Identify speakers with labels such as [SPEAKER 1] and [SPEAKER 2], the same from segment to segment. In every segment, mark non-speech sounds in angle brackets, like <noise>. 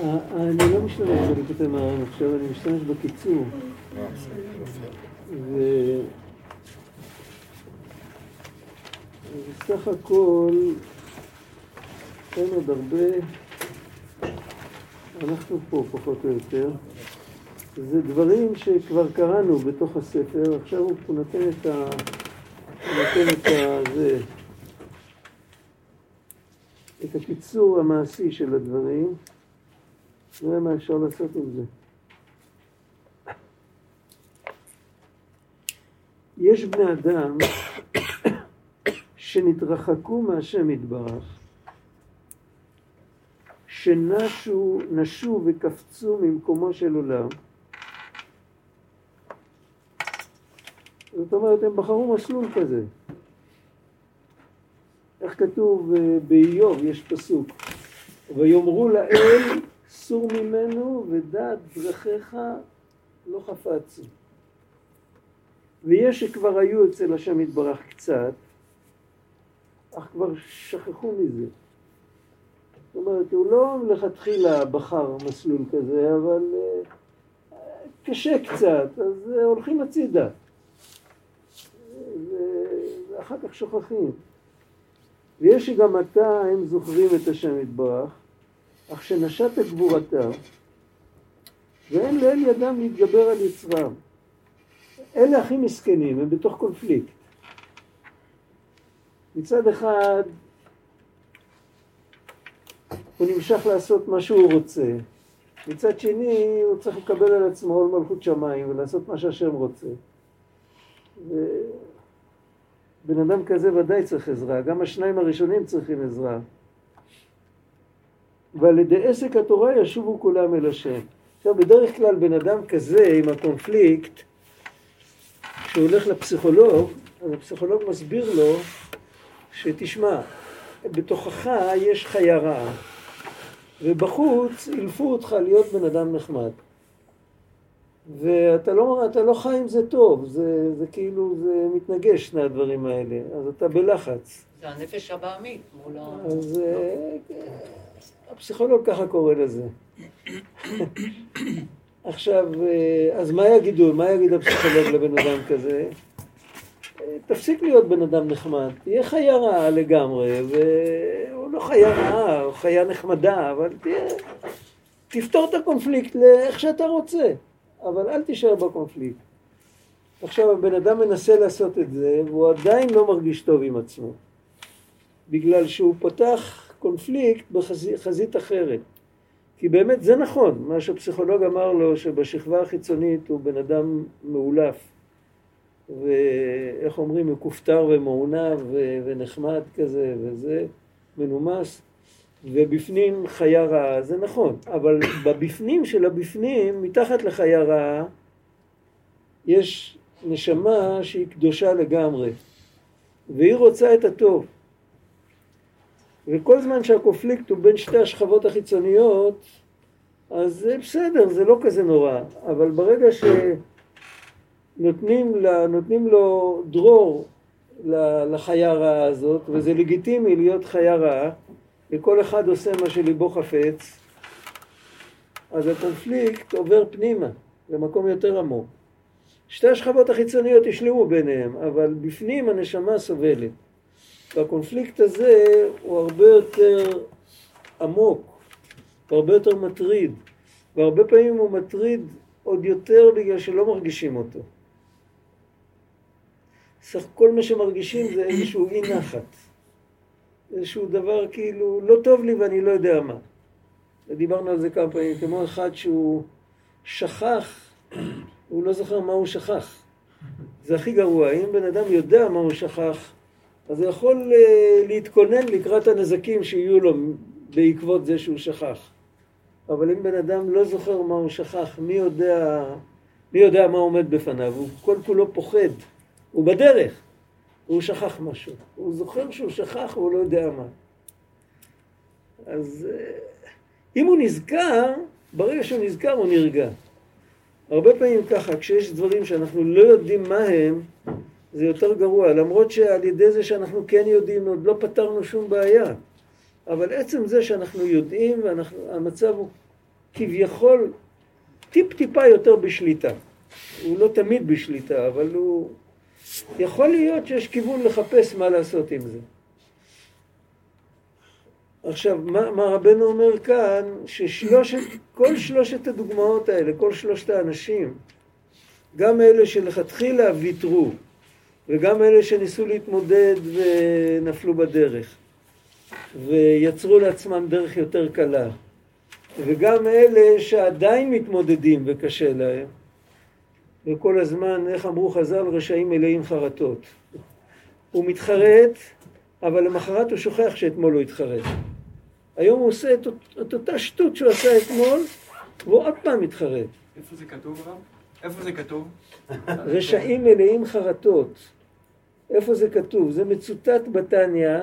[SPEAKER 1] אני לא משתמש בליקוטי מהר"ן עכשיו, אני משתמש בקיצור. וסך הכל אין עוד הרבה, אנחנו פה פחות או יותר. זה דברים שכבר קראנו בתוך הספר, עכשיו הוא נותן את ה... נותן את ה... את הקיצור המעשי של הדברים, נראה מה אפשר לעשות עם זה. יש בני אדם שנתרחקו מהשם יתברך, שנשו, נשו וקפצו ממקומו של עולם. זאת אומרת, הם בחרו מסלול כזה. איך כתוב אה, באיוב, יש פסוק, ויאמרו לאל, סור ממנו ודעת דרכיך לא חפצו. ויש שכבר היו אצל השם יתברך קצת, אך כבר שכחו מזה. זאת אומרת, הוא לא מלכתחילה בחר מסלול כזה, אבל אה, קשה קצת, אז הולכים הצידה. ואחר כך שוכחים. ויש שגם עתה הם זוכרים את השם יתברך, אך שנשת גבורתם, ואין לאל ידם להתגבר על יצרם. אלה הכי מסכנים, הם בתוך קונפליקט. מצד אחד, הוא נמשך לעשות מה שהוא רוצה. מצד שני, הוא צריך לקבל על עצמו עול מלכות שמיים ולעשות מה שהשם רוצה. בן אדם כזה ודאי צריך עזרה, גם השניים הראשונים צריכים עזרה. ועל ידי עסק התורה ישובו כולם אל השם. עכשיו בדרך כלל בן אדם כזה עם הקונפליקט, כשהוא הולך לפסיכולוג, אז הפסיכולוג מסביר לו שתשמע, בתוכך יש חיה רעה, ובחוץ אילפו אותך להיות בן אדם נחמד. ואתה לא, לא חי עם זה טוב, זה, זה כאילו, זה מתנגש שני הדברים האלה, אז אתה בלחץ.
[SPEAKER 2] זה הנפש הבעמית מול ה...
[SPEAKER 1] אז אה, הפסיכולוג ככה קורא לזה. עכשיו, אה, אז מה יגידו, מה יגיד הפסיכולוג לבן אדם כזה? אה, תפסיק להיות בן אדם נחמד, תהיה חיה רעה לגמרי, והוא לא חיה רעה, הוא חיה נחמדה, אבל תהיה... תפתור את הקונפליקט לאיך שאתה רוצה. אבל אל תישאר בקונפליקט. עכשיו הבן אדם מנסה לעשות את זה והוא עדיין לא מרגיש טוב עם עצמו. בגלל שהוא פותח קונפליקט בחזית אחרת. כי באמת זה נכון, מה שהפסיכולוג אמר לו שבשכבה החיצונית הוא בן אדם מאולף. ואיך אומרים, מכופתר ומעונב ונחמד כזה וזה, מנומס ובפנים חיה רעה, זה נכון, אבל בבפנים של הבפנים, מתחת לחיה רעה, יש נשמה שהיא קדושה לגמרי, והיא רוצה את הטוב. וכל זמן שהקונפליקט הוא בין שתי השכבות החיצוניות, אז זה בסדר, זה לא כזה נורא, אבל ברגע שנותנים לה, לו דרור לחיה רעה הזאת, וזה לגיטימי להיות חיה רעה, וכל אחד עושה מה שליבו חפץ, אז הקונפליקט עובר פנימה, למקום יותר עמוק. שתי השכבות החיצוניות השלימו ביניהם, אבל בפנים הנשמה סובלת. והקונפליקט הזה הוא הרבה יותר עמוק, והרבה יותר מטריד, והרבה פעמים הוא מטריד עוד יותר בגלל שלא מרגישים אותו. סך כל מה שמרגישים זה איזשהו אי נחת. איזשהו דבר כאילו לא טוב לי ואני לא יודע מה. ודיברנו על זה כמה פעמים, כמו אחד שהוא שכח, הוא לא זוכר מה הוא שכח. זה הכי גרוע. אם בן אדם יודע מה הוא שכח, אז הוא יכול uh, להתכונן לקראת הנזקים שיהיו לו בעקבות זה שהוא שכח. אבל אם בן אדם לא זוכר מה הוא שכח, מי יודע, מי יודע מה עומד בפניו? הוא כל כולו פוחד, הוא בדרך. הוא שכח משהו. הוא זוכר שהוא שכח, הוא לא יודע מה. אז אה, אם הוא נזכר, ברגע שהוא נזכר הוא נרגע. הרבה פעמים ככה, כשיש דברים שאנחנו לא יודעים מה הם, זה יותר גרוע, למרות שעל ידי זה שאנחנו כן יודעים, עוד לא פתרנו שום בעיה. אבל עצם זה שאנחנו יודעים, והמצב הוא כביכול טיפ-טיפה יותר בשליטה. הוא לא תמיד בשליטה, אבל הוא... יכול להיות שיש כיוון לחפש מה לעשות עם זה. עכשיו, מה, מה רבנו אומר כאן, ששלושת, כל שלושת הדוגמאות האלה, כל שלושת האנשים, גם אלה שלכתחילה ויתרו, וגם אלה שניסו להתמודד ונפלו בדרך, ויצרו לעצמם דרך יותר קלה, וגם אלה שעדיין מתמודדים וקשה להם, וכל הזמן, איך אמרו חז"ל, רשעים מלאים חרטות. הוא מתחרט, אבל למחרת הוא שוכח שאתמול הוא התחרט. היום הוא עושה את, את אותה שטות שהוא עשה אתמול, והוא עוד פעם מתחרט.
[SPEAKER 3] איפה זה כתוב רב? איפה זה כתוב?
[SPEAKER 1] רשעים מלאים חרטות. איפה זה כתוב? זה מצוטט בתניא,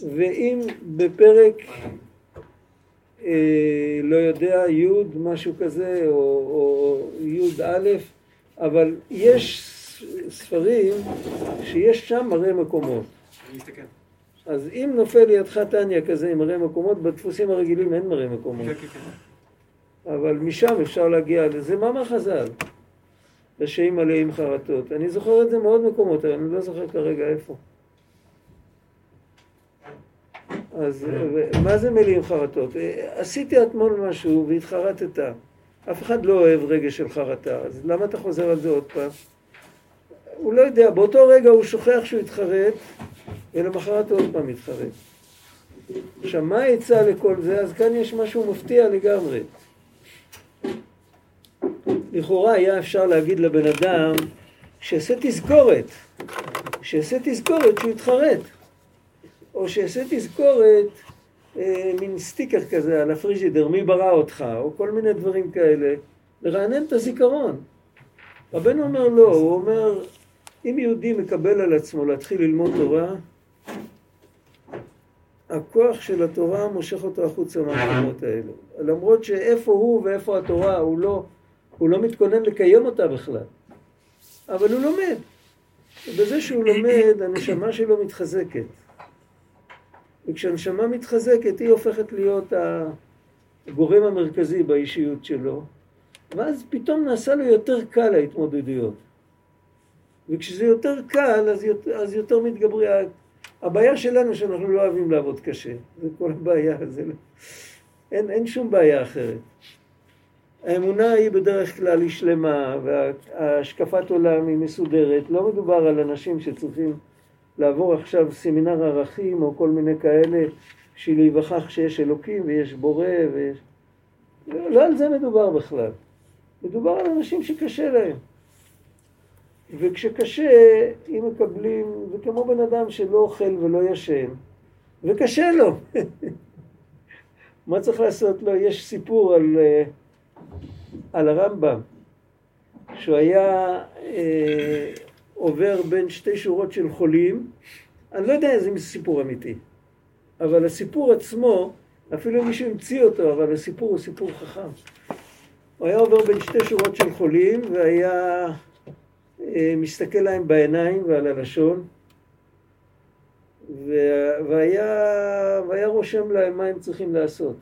[SPEAKER 1] ואם בפרק, אה, לא יודע, י' משהו כזה, או, או י"א, אבל יש ספרים שיש שם מראה מקומות. אז אם נופל לידך טניה כזה עם מראה מקומות, בדפוסים הרגילים אין מראה מקומות.
[SPEAKER 3] כן, כן, כן.
[SPEAKER 1] אבל משם אפשר להגיע לזה. מאמר חז"ל, רשעים מלאים חרטות. אני זוכר את זה מעוד מקומות, אבל אני לא זוכר כרגע איפה. אז ו- מה זה מלאים חרטות? אה, עשיתי אתמול משהו והתחרטת. אף אחד לא אוהב רגש של חרטה, אז למה אתה חוזר על זה עוד פעם? הוא לא יודע, באותו רגע הוא שוכח שהוא התחרט, ולמחרת הוא עוד פעם מתחרט. עכשיו, מה העצה לכל זה? אז כאן יש משהו מפתיע לגמרי. לכאורה היה אפשר להגיד לבן אדם שיעשה תזכורת, שיעשה תזכורת שהוא יתחרט, או שיעשה תזכורת, אה, מין סטיקר כזה על הפריג'ידר, מי ברא אותך, או כל מיני דברים כאלה, לרענן את הזיכרון. רבנו אומר לא, הוא אומר, אם יהודי מקבל על עצמו להתחיל ללמוד תורה, הכוח של התורה מושך אותו החוצה מהמקומות האלו. למרות שאיפה הוא ואיפה התורה, הוא לא, הוא לא מתכונן לקיים אותה בכלל. אבל הוא לומד. ובזה שהוא לומד, הנשמה שלו מתחזקת. וכשהנשמה מתחזקת, היא הופכת להיות הגורם המרכזי באישיות שלו, ואז פתאום נעשה לו יותר קל ההתמודדויות. וכשזה יותר קל, אז יותר, אז יותר מתגברי... הבעיה שלנו שאנחנו לא אוהבים לעבוד קשה. זה כל הבעיה, זה לא... אין, אין שום בעיה אחרת. האמונה היא בדרך כלל היא שלמה, והשקפת עולם היא מסודרת. לא מדובר על אנשים שצריכים לעבור עכשיו סמינר ערכים או כל מיני כאלה, בשביל להיווכח שיש אלוקים ויש בורא ויש... לא, על זה מדובר בכלל. מדובר על אנשים שקשה להם. וכשקשה, אם מקבלים, זה כמו בן אדם שלא אוכל ולא ישן, וקשה לו. <laughs> מה צריך לעשות לו? יש סיפור על, אה, על הרמב"ם, שהוא היה אה, עובר בין שתי שורות של חולים, אני לא יודע איזה סיפור אמיתי, אבל הסיפור עצמו, אפילו מישהו המציא אותו, אבל הסיפור הוא סיפור חכם. הוא היה עובר בין שתי שורות של חולים, והיה אה, מסתכל להם בעיניים ועל הלשון, והיה, והיה רושם להם מה הם צריכים לעשות.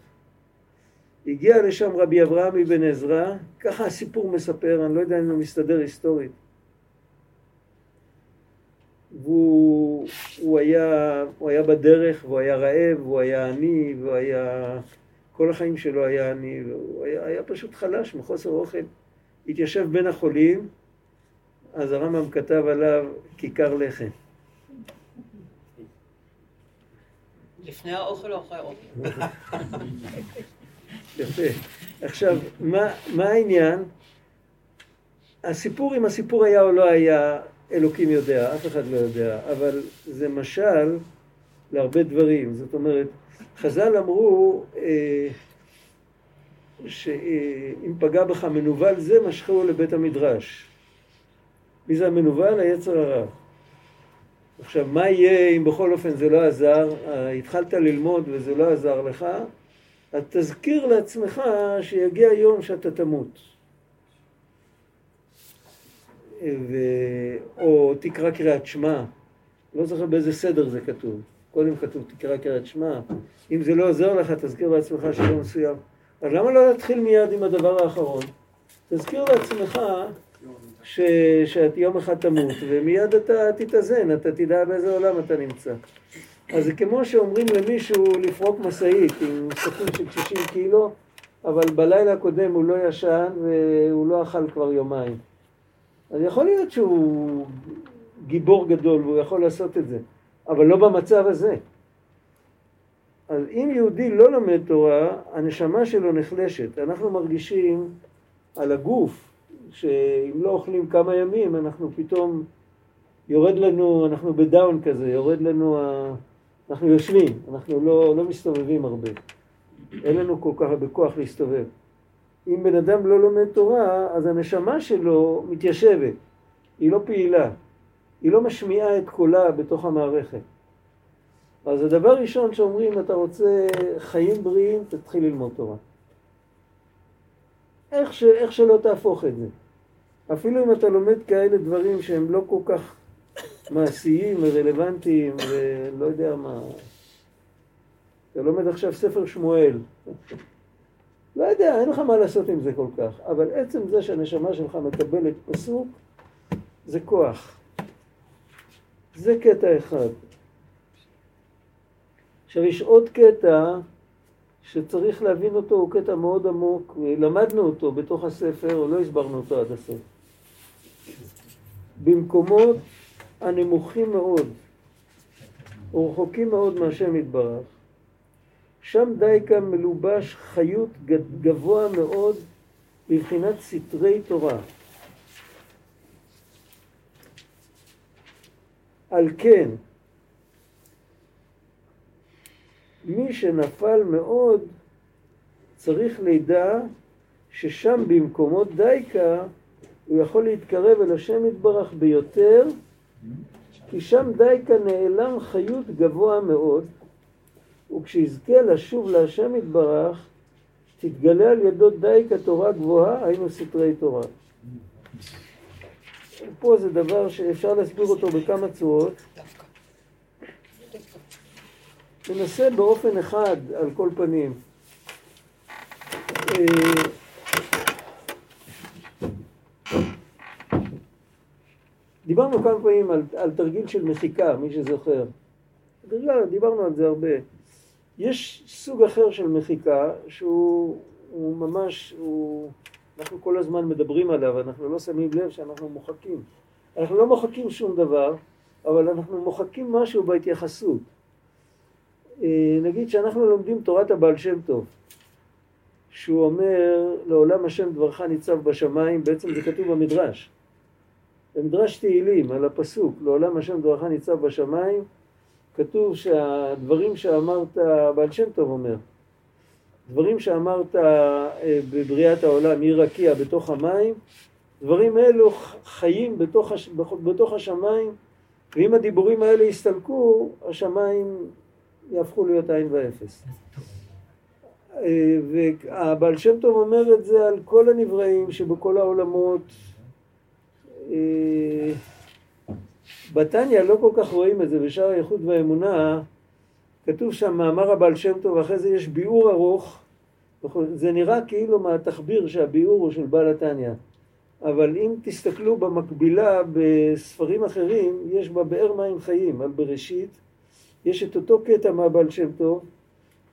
[SPEAKER 1] הגיע לשם רבי אברהם אבן עזרא, ככה הסיפור מספר, אני לא יודע אם הוא מסתדר היסטורית. והוא הוא היה, הוא היה בדרך, והוא היה רעב, והוא היה עני, והוא היה... כל החיים שלו היה עני, והוא היה, היה פשוט חלש מחוסר אוכל. התיישב בין החולים, אז הרמב"ם כתב עליו כיכר לחם.
[SPEAKER 2] לפני האוכל או אחרי האוכל? <laughs>
[SPEAKER 1] יפה. עכשיו, מה, מה העניין? הסיפור, אם הסיפור היה או לא היה, אלוקים יודע, אף אחד לא יודע, אבל זה משל להרבה דברים. זאת אומרת, חז"ל אמרו אה, שאם פגע בך מנוול זה, משכו לבית המדרש. מי זה המנוול? היצר הרע. עכשיו, מה יהיה אם בכל אופן זה לא עזר? התחלת ללמוד וזה לא עזר לך, אז תזכיר לעצמך שיגיע יום שאתה תמות. ו... או תקרא קריאת שמע, לא זוכר באיזה סדר זה כתוב. קודם כתוב תקרא קריאת שמע, אם זה לא עוזר לך, תזכיר לעצמך שלא מסוים. אז למה לא להתחיל מיד עם הדבר האחרון? תזכיר לעצמך ש... שאת יום אחד תמות, ומיד אתה תתאזן, אתה תדע באיזה עולם אתה נמצא. אז זה כמו שאומרים למישהו לפרוק משאית עם סכין של 60 קילו, אבל בלילה הקודם הוא לא ישן והוא לא אכל כבר יומיים. אז יכול להיות שהוא גיבור גדול והוא יכול לעשות את זה, אבל לא במצב הזה. אז אם יהודי לא לומד תורה, הנשמה שלו נחלשת. אנחנו מרגישים על הגוף, שאם לא אוכלים כמה ימים, אנחנו פתאום, יורד לנו, אנחנו בדאון כזה, יורד לנו, ה... אנחנו יושבים, אנחנו לא, לא מסתובבים הרבה. אין לנו כל כך הרבה כוח להסתובב. אם בן אדם לא לומד תורה, אז הנשמה שלו מתיישבת, היא לא פעילה, היא לא משמיעה את קולה בתוך המערכת. אז הדבר ראשון שאומרים, אתה רוצה חיים בריאים, תתחיל ללמוד תורה. איך, ש, איך שלא תהפוך את זה. אפילו אם אתה לומד כאלה דברים שהם לא כל כך מעשיים ורלוונטיים ולא יודע מה. אתה לומד עכשיו ספר שמואל. לא יודע, אין לך מה לעשות עם זה כל כך, אבל עצם זה שהנשמה שלך מקבלת פסוק, זה כוח. זה קטע אחד. עכשיו יש עוד קטע שצריך להבין אותו, הוא קטע מאוד עמוק, למדנו אותו בתוך הספר, או לא הסברנו אותו עד הסוף. במקומות הנמוכים מאוד, ורחוקים מאוד מהשם יתברך, שם דייקה מלובש חיות גבוה מאוד מבחינת סתרי תורה. על כן, מי שנפל מאוד צריך לידע ששם במקומות דייקה הוא יכול להתקרב אל השם יתברך ביותר כי שם דייקה נעלם חיות גבוה מאוד וכשיזכה לשוב להשם יתברך תתגלה על ידו דייקה תורה גבוהה היינו סתרי תורה פה זה דבר שאפשר להסביר אותו בכמה צורות ננסה באופן אחד על כל פנים. דיברנו כמה פעמים על, על תרגיל של מחיקה, מי שזוכר. דיברנו על זה הרבה. יש סוג אחר של מחיקה שהוא ממש, הוא, אנחנו כל הזמן מדברים עליו, אנחנו לא שמים לב שאנחנו מוחקים. אנחנו לא מוחקים שום דבר, אבל אנחנו מוחקים משהו בהתייחסות. אה, נגיד שאנחנו לומדים תורת הבעל שם טוב, שהוא אומר לעולם השם דברך ניצב בשמיים, בעצם זה כתוב במדרש. במדרש תהילים על הפסוק לעולם השם דברך ניצב בשמיים, כתוב שהדברים שאמרת, בעל שם טוב אומר, דברים שאמרת אה, בבריאת העולם, עיר רקיע בתוך המים, דברים אלו חיים בתוך, הש... בתוך השמיים, ואם הדיבורים האלה יסתלקו, השמיים יהפכו להיות עין ואפס. אה, והבעל שם טוב אומר את זה על כל הנבראים שבכל העולמות. בתניא לא כל כך רואים את זה, בשאר האיכות והאמונה כתוב שם מאמר הבעל שם טוב, ואחרי זה יש ביאור ארוך, זה נראה כאילו מהתחביר שהביאור הוא של בעל התניא, אבל אם תסתכלו במקבילה בספרים אחרים, יש בה באר מים חיים על בראשית, יש את אותו קטע מהבעל שם טוב,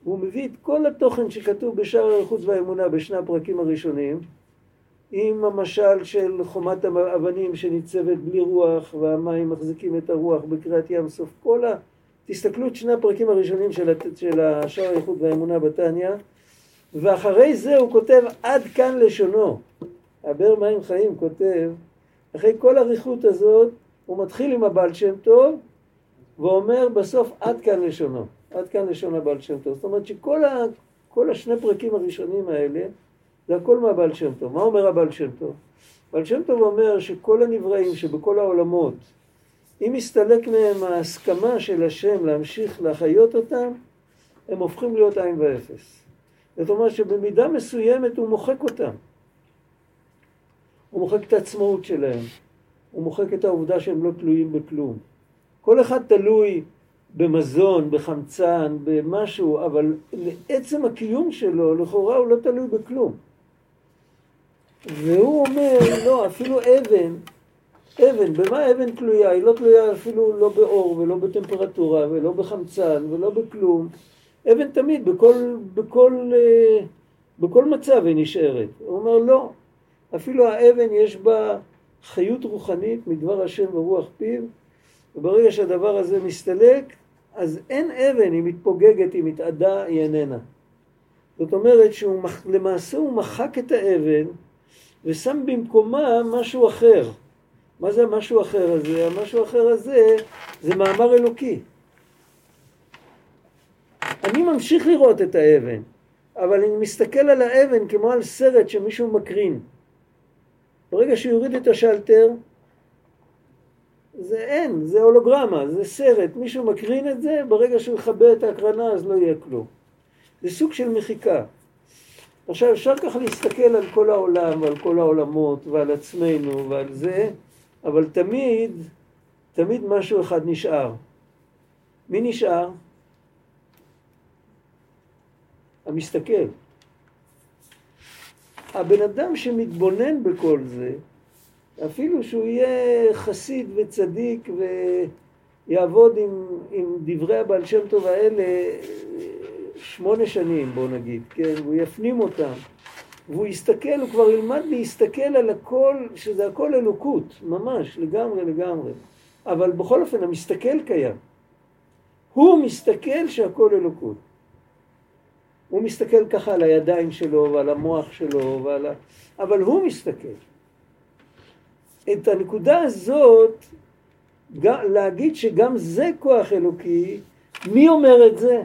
[SPEAKER 1] והוא מביא את כל התוכן שכתוב בשער האיכות והאמונה בשני הפרקים הראשונים, עם המשל של חומת האבנים שניצבת בלי רוח והמים מחזיקים את הרוח בקריאת ים סוף. כל ה... תסתכלו את שני הפרקים הראשונים של, השער האיכות והאמונה בתניא, ואחרי זה הוא כותב עד כאן לשונו. הבאר מים חיים כותב, אחרי כל הריחות הזאת, הוא מתחיל עם הבעל שם טוב, ואומר בסוף עד כאן לשונו, עד כאן לשון הבעל שם טוב. זאת אומרת שכל ה, כל השני פרקים הראשונים האלה זה הכל מהבעל שם טוב. מה אומר הבעל שם טוב? בעל שם טוב אומר שכל הנבראים שבכל העולמות, אם מסתלק מהם ההסכמה של השם להמשיך להחיות אותם, הם הופכים להיות עין ואפס. זאת אומרת שבמידה מסוימת הוא מוחק אותם. הוא מוחק את העצמאות שלהם, הוא מוחק את העובדה שהם לא תלויים בכלום. כל אחד תלוי במזון, בחמצן, במשהו, אבל לעצם הקיום שלו, לכאורה הוא לא תלוי בכלום. והוא אומר, לא, אפילו אבן, אבן, במה אבן תלויה? היא לא תלויה אפילו לא באור ולא בטמפרטורה ולא בחמצן ולא בכלום. אבן תמיד, בכל, בכל, אה, בכל מצב היא נשארת. הוא אומר, לא, אפילו האבן יש בה חיות רוחנית מדבר השם ורוח פיו, וברגע שהדבר הזה מסתלק, אז אין אבן, היא מתפוגגת, היא מתאדה, היא איננה. זאת אומרת שלמעשה הוא מחק את האבן ושם במקומה משהו אחר. מה זה המשהו אחר הזה? המשהו אחר הזה זה מאמר אלוקי. אני ממשיך לראות את האבן, אבל אני מסתכל על האבן כמו על סרט שמישהו מקרין. ברגע שהוא יוריד את השלטר, זה אין, זה הולוגרמה, זה סרט, מישהו מקרין את זה, ברגע שהוא יכבה את ההקרנה אז לא יהיה כלום. זה סוג של מחיקה. עכשיו אפשר ככה להסתכל על כל העולם ועל כל העולמות ועל עצמנו ועל זה, אבל תמיד, תמיד משהו אחד נשאר. מי נשאר? המסתכל. הבן אדם שמתבונן בכל זה, אפילו שהוא יהיה חסיד וצדיק ויעבוד עם, עם דברי הבעל שם טוב האלה שמונה שנים, בוא נגיד, כן, והוא יפנים אותם, והוא יסתכל, הוא כבר ילמד להסתכל על הכל, שזה הכל אלוקות, ממש, לגמרי לגמרי. אבל בכל אופן, המסתכל קיים. הוא מסתכל שהכל אלוקות. הוא מסתכל ככה על הידיים שלו ועל המוח שלו ועל ה... אבל הוא מסתכל. את הנקודה הזאת, להגיד שגם זה כוח אלוקי, מי אומר את זה?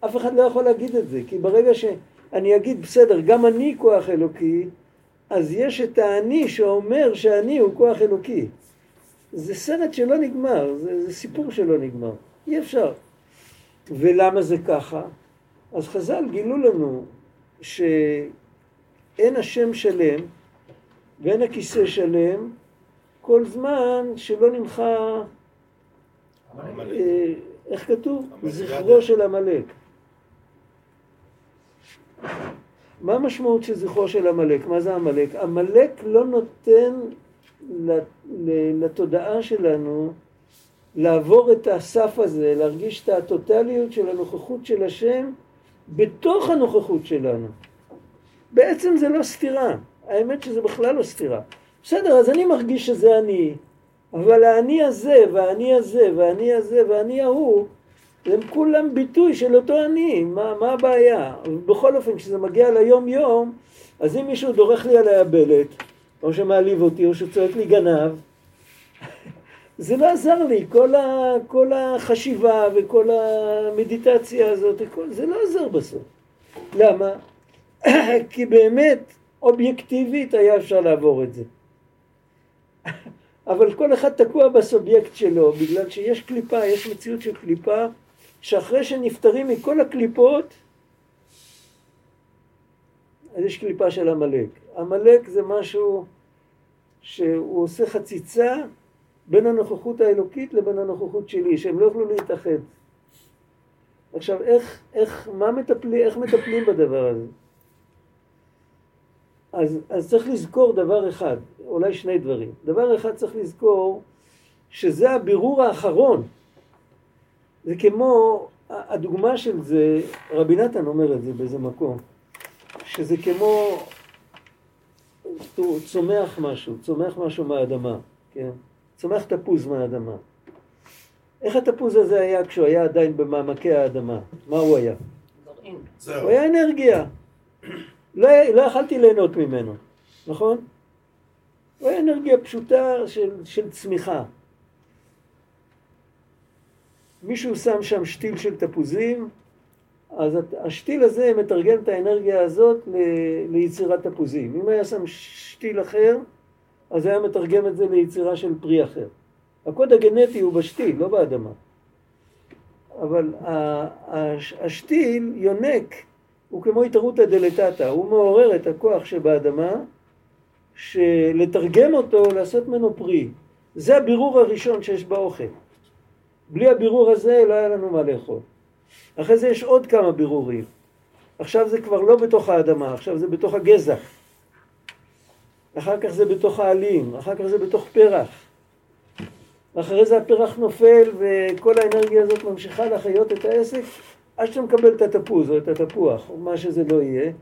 [SPEAKER 1] אף אחד לא יכול להגיד את זה, כי ברגע שאני אגיד, בסדר, גם אני כוח אלוקי, אז יש את האני שאומר שאני הוא כוח אלוקי. זה סרט שלא נגמר, זה, זה סיפור שלא נגמר, אי אפשר. ולמה זה ככה? אז חז"ל גילו לנו שאין השם שלם ואין הכיסא שלם כל זמן שלא נמחה, אה, איך כתוב? זכרו של עמלק. מה המשמעות של זכרו של עמלק? מה זה עמלק? עמלק לא נותן לתודעה שלנו לעבור את הסף הזה, להרגיש את הטוטליות של הנוכחות של השם בתוך הנוכחות שלנו. בעצם זה לא סתירה, האמת שזה בכלל לא סתירה. בסדר, אז אני מרגיש שזה אני, אבל האני הזה, והאני הזה, והאני הזה, והאני ההוא, הם כולם ביטוי של אותו אני, מה, מה הבעיה? בכל אופן, כשזה מגיע ליום יום, אז אם מישהו דורך לי על היבלת, או שמעליב אותי, או שצועק לי גנב, זה לא עזר לי, כל, ה, כל החשיבה וכל המדיטציה הזאת, כל, זה לא עזר בסוף. למה? <clears throat> כי באמת, אובייקטיבית היה אפשר לעבור את זה. <laughs> אבל כל אחד תקוע בסובייקט שלו, בגלל שיש קליפה, יש מציאות של קליפה, שאחרי שנפטרים מכל הקליפות, אז יש קליפה של עמלק. עמלק זה משהו שהוא עושה חציצה בין הנוכחות האלוקית לבין הנוכחות שלי, שהם לא יוכלו להתאחד. עכשיו, איך, איך, מה מטפלים, איך מטפלים בדבר הזה? אז, אז צריך לזכור דבר אחד, אולי שני דברים. דבר אחד צריך לזכור שזה הבירור האחרון. זה כמו, הדוגמה של זה, רבי נתן אומר את זה באיזה מקום, שזה כמו צומח משהו, צומח משהו מהאדמה, כן? צומח תפוז מהאדמה. איך התפוז הזה היה כשהוא היה עדיין במעמקי האדמה? מה הוא היה? הוא היה אנרגיה. לא, לא יכלתי ליהנות ממנו, נכון? הוא היה אנרגיה פשוטה של, של צמיחה. מישהו שם שם שתיל של תפוזים, אז השתיל הזה מתרגם את האנרגיה הזאת ליצירת תפוזים. אם היה שם שתיל אחר, אז היה מתרגם את זה ליצירה של פרי אחר. הקוד הגנטי הוא בשתיל, לא באדמה. אבל השתיל יונק הוא כמו התערותא דלתתא, הוא מעורר את הכוח שבאדמה, שלתרגם אותו, לעשות ממנו פרי. זה הבירור הראשון שיש באוכל. בלי הבירור הזה לא היה לנו מה לאכול. אחרי זה יש עוד כמה בירורים. עכשיו זה כבר לא בתוך האדמה, עכשיו זה בתוך הגזע. אחר כך זה בתוך העלים, אחר כך זה בתוך פרח. ואחרי זה הפרח נופל וכל האנרגיה הזאת ממשיכה לחיות את העסק עד שאתה מקבל את התפוז או את התפוח או מה שזה לא יהיה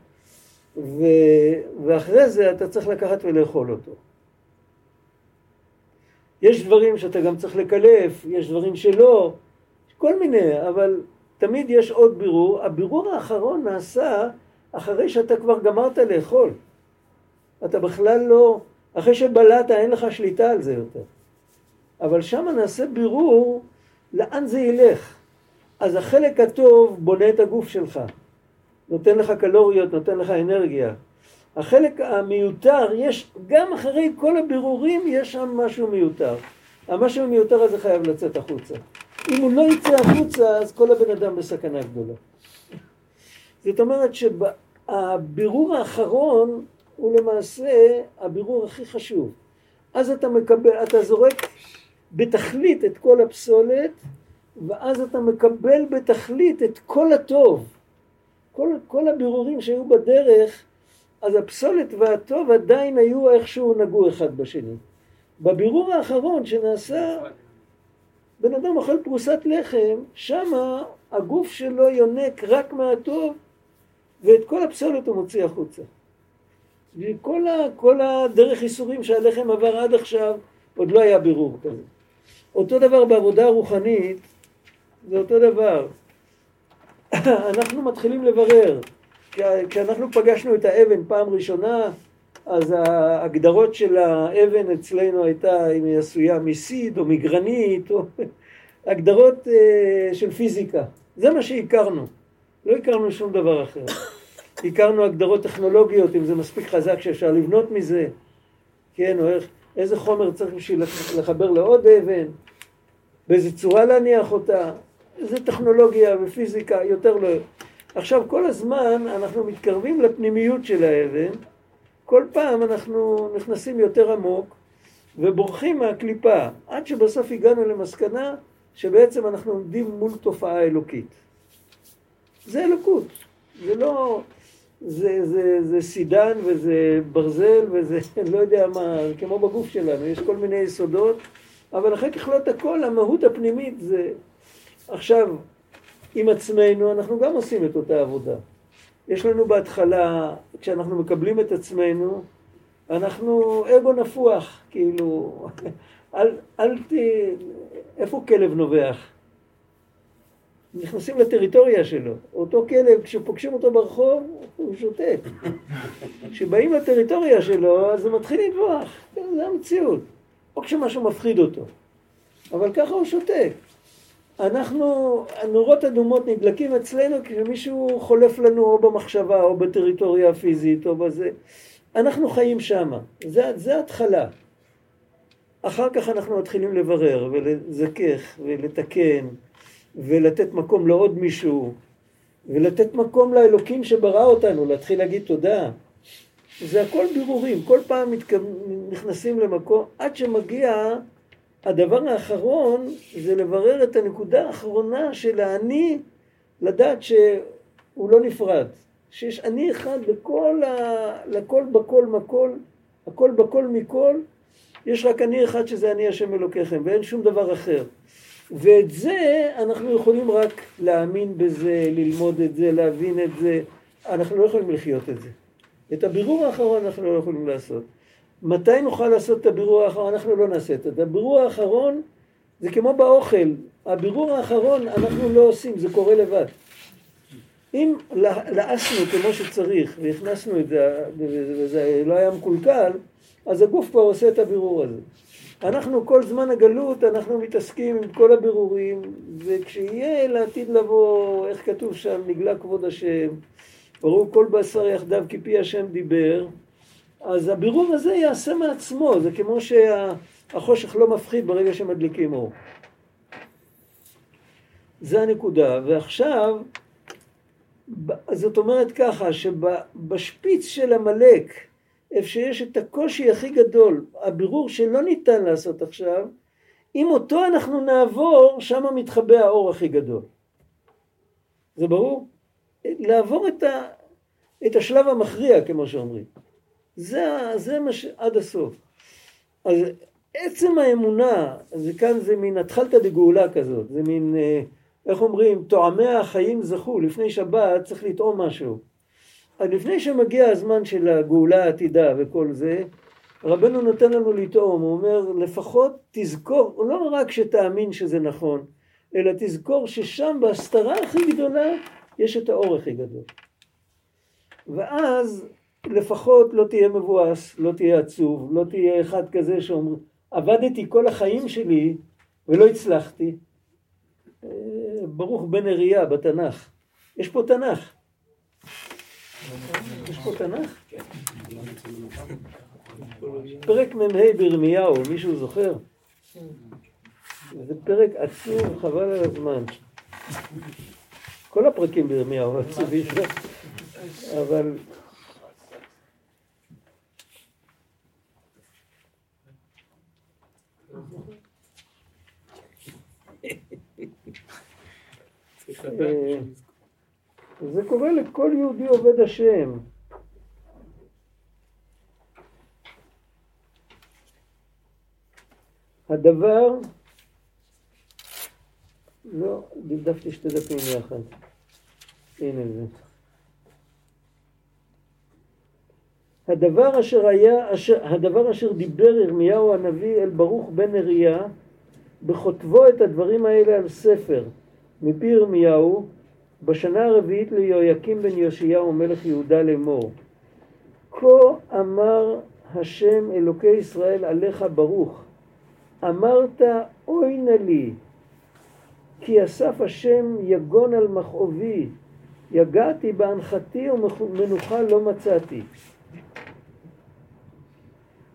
[SPEAKER 1] ו... ואחרי זה אתה צריך לקחת ולאכול אותו. יש דברים שאתה גם צריך לקלף, יש דברים שלא, כל מיני, אבל תמיד יש עוד בירור. הבירור האחרון נעשה אחרי שאתה כבר גמרת לאכול. אתה בכלל לא, אחרי שבלעת אין לך שליטה על זה יותר. אבל שם נעשה בירור לאן זה ילך. אז החלק הטוב בונה את הגוף שלך, נותן לך קלוריות, נותן לך אנרגיה. החלק המיותר, יש, גם אחרי כל הבירורים יש שם משהו מיותר. המשהו המיותר הזה חייב לצאת החוצה. אם הוא לא יצא החוצה, אז כל הבן אדם בסכנה גדולה. זאת אומרת שהבירור האחרון הוא למעשה הבירור הכי חשוב. אז אתה מקבל, אתה זורק בתכלית את כל הפסולת, ואז אתה מקבל בתכלית את כל הטוב. כל, כל הבירורים שהיו בדרך, אז הפסולת והטוב עדיין היו איכשהו נגעו אחד בשני. בבירור האחרון שנעשה, בן אדם אוכל פרוסת לחם, שמה הגוף שלו יונק רק מהטוב, ואת כל הפסולת הוא מוציא החוצה. וכל הדרך ייסורים שהלחם עבר עד עכשיו, עוד לא היה בירור כזה. אותו דבר בעבודה הרוחנית, זה אותו דבר. <coughs> אנחנו מתחילים לברר. כשאנחנו פגשנו את האבן פעם ראשונה, אז ההגדרות של האבן אצלנו הייתה אם היא עשויה מסיד או מגרנית, או <laughs> הגדרות אה, של פיזיקה. זה מה שהכרנו. לא הכרנו שום דבר אחר. <coughs> הכרנו הגדרות טכנולוגיות, אם זה מספיק חזק שאפשר לבנות מזה, כן, או איך, איזה חומר צריך בשביל לחבר לעוד אבן, באיזה צורה להניח אותה, זה טכנולוגיה ופיזיקה, יותר לא... עכשיו, כל הזמן אנחנו מתקרבים לפנימיות של האבן, כל פעם אנחנו נכנסים יותר עמוק ובורחים מהקליפה, עד שבסוף הגענו למסקנה שבעצם אנחנו עומדים מול תופעה אלוקית. זה אלוקות, זה לא... זה, זה, זה סידן וזה ברזל וזה <laughs> לא יודע מה, כמו בגוף שלנו, יש כל מיני יסודות, אבל אחרי ככלות הכל, המהות הפנימית זה... עכשיו, עם עצמנו אנחנו גם עושים את אותה עבודה. יש לנו בהתחלה, כשאנחנו מקבלים את עצמנו, אנחנו אגו נפוח, כאילו, <laughs> אל, אל ת... איפה כלב נובח? נכנסים לטריטוריה שלו. אותו כלב, כשפוגשים אותו ברחוב, הוא שותק. <laughs> כשבאים לטריטוריה שלו, אז הוא מתחיל לנבוח. כן, זה המציאות. או כשמשהו מפחיד אותו. אבל ככה הוא שותק. אנחנו, הנורות אדומות נדלקים אצלנו כשמישהו חולף לנו או במחשבה או בטריטוריה הפיזית או בזה. אנחנו חיים שמה. זה, זה התחלה. אחר כך אנחנו מתחילים לברר ולזכך ולתקן ולתת מקום לעוד מישהו ולתת מקום לאלוקים שברא אותנו, להתחיל להגיד תודה. זה הכל בירורים, כל פעם מתכו... נכנסים למקום עד שמגיע הדבר האחרון זה לברר את הנקודה האחרונה של האני, לדעת שהוא לא נפרד, שיש אני אחד לכל, ה... לכל בכל מכל, הכל בכל מכל, יש רק אני אחד שזה אני השם אלוקיכם ואין שום דבר אחר. ואת זה אנחנו יכולים רק להאמין בזה, ללמוד את זה, להבין את זה, אנחנו לא יכולים לחיות את זה. את הבירור האחרון אנחנו לא יכולים לעשות. מתי נוכל לעשות את הבירור האחרון? אנחנו לא נעשה את זה. הבירור האחרון זה כמו באוכל, הבירור האחרון אנחנו לא עושים, זה קורה לבד. אם לעסנו כמו שצריך והכנסנו את זה וזה לא היה מקולקל, אז הגוף כבר עושה את הבירור הזה. אנחנו כל זמן הגלות, אנחנו מתעסקים עם כל הבירורים, וכשיהיה לעתיד לבוא, איך כתוב שם, נגלה כבוד השם, ברור כל בשר יחדיו כי פי השם דיבר, אז הבירור הזה יעשה מעצמו, זה כמו שהחושך לא מפחיד ברגע שמדליקים אור. זה הנקודה, ועכשיו, זאת אומרת ככה, שבשפיץ של עמלק, איפה שיש את הקושי הכי גדול, הבירור שלא ניתן לעשות עכשיו, אם אותו אנחנו נעבור, שם מתחבא האור הכי גדול. זה ברור? לעבור את, ה, את השלב המכריע, כמו שאומרים. זה, זה מה ש... עד הסוף. אז עצם האמונה, זה כאן זה מין התחלתא דגאולה כזאת, זה מין, אה, איך אומרים, טועמי החיים זכו, לפני שבת צריך לטעום משהו. אז לפני שמגיע הזמן של הגאולה העתידה וכל זה, רבנו נותן לנו לטעום, הוא אומר לפחות תזכור, לא רק שתאמין שזה נכון, אלא תזכור ששם בהסתרה הכי גדולה יש את האור הכי גדול. ואז לפחות לא תהיה מבואס, לא תהיה עצוב, לא תהיה אחד כזה שאומר, עבדתי כל החיים שלי ולא הצלחתי. אה, ברוך בן אריה בתנ"ך. יש פה תנ"ך. יש פה תנ"ך? פרק מ"ה בירמיהו, מישהו זוכר? זה פרק עצוב, חבל על הזמן. כל הפרקים בירמיהו עצובים, אבל אה, זה קורה לכל יהודי עובד השם. הדבר, לא, דפדפתי שתי דפים יחד. הנה זה. הדבר אשר היה, אשר, הדבר אשר דיבר ירמיהו הנביא אל ברוך בן נריה, בכותבו את הדברים האלה על ספר, מפי ירמיהו, בשנה הרביעית ליהויקים בן יאשיהו מלך יהודה לאמור. כה אמר השם אלוקי ישראל עליך ברוך, אמרת אוי נא לי, כי אסף השם יגון על מכאובי, יגעתי באנחתי ומנוחה לא מצאתי.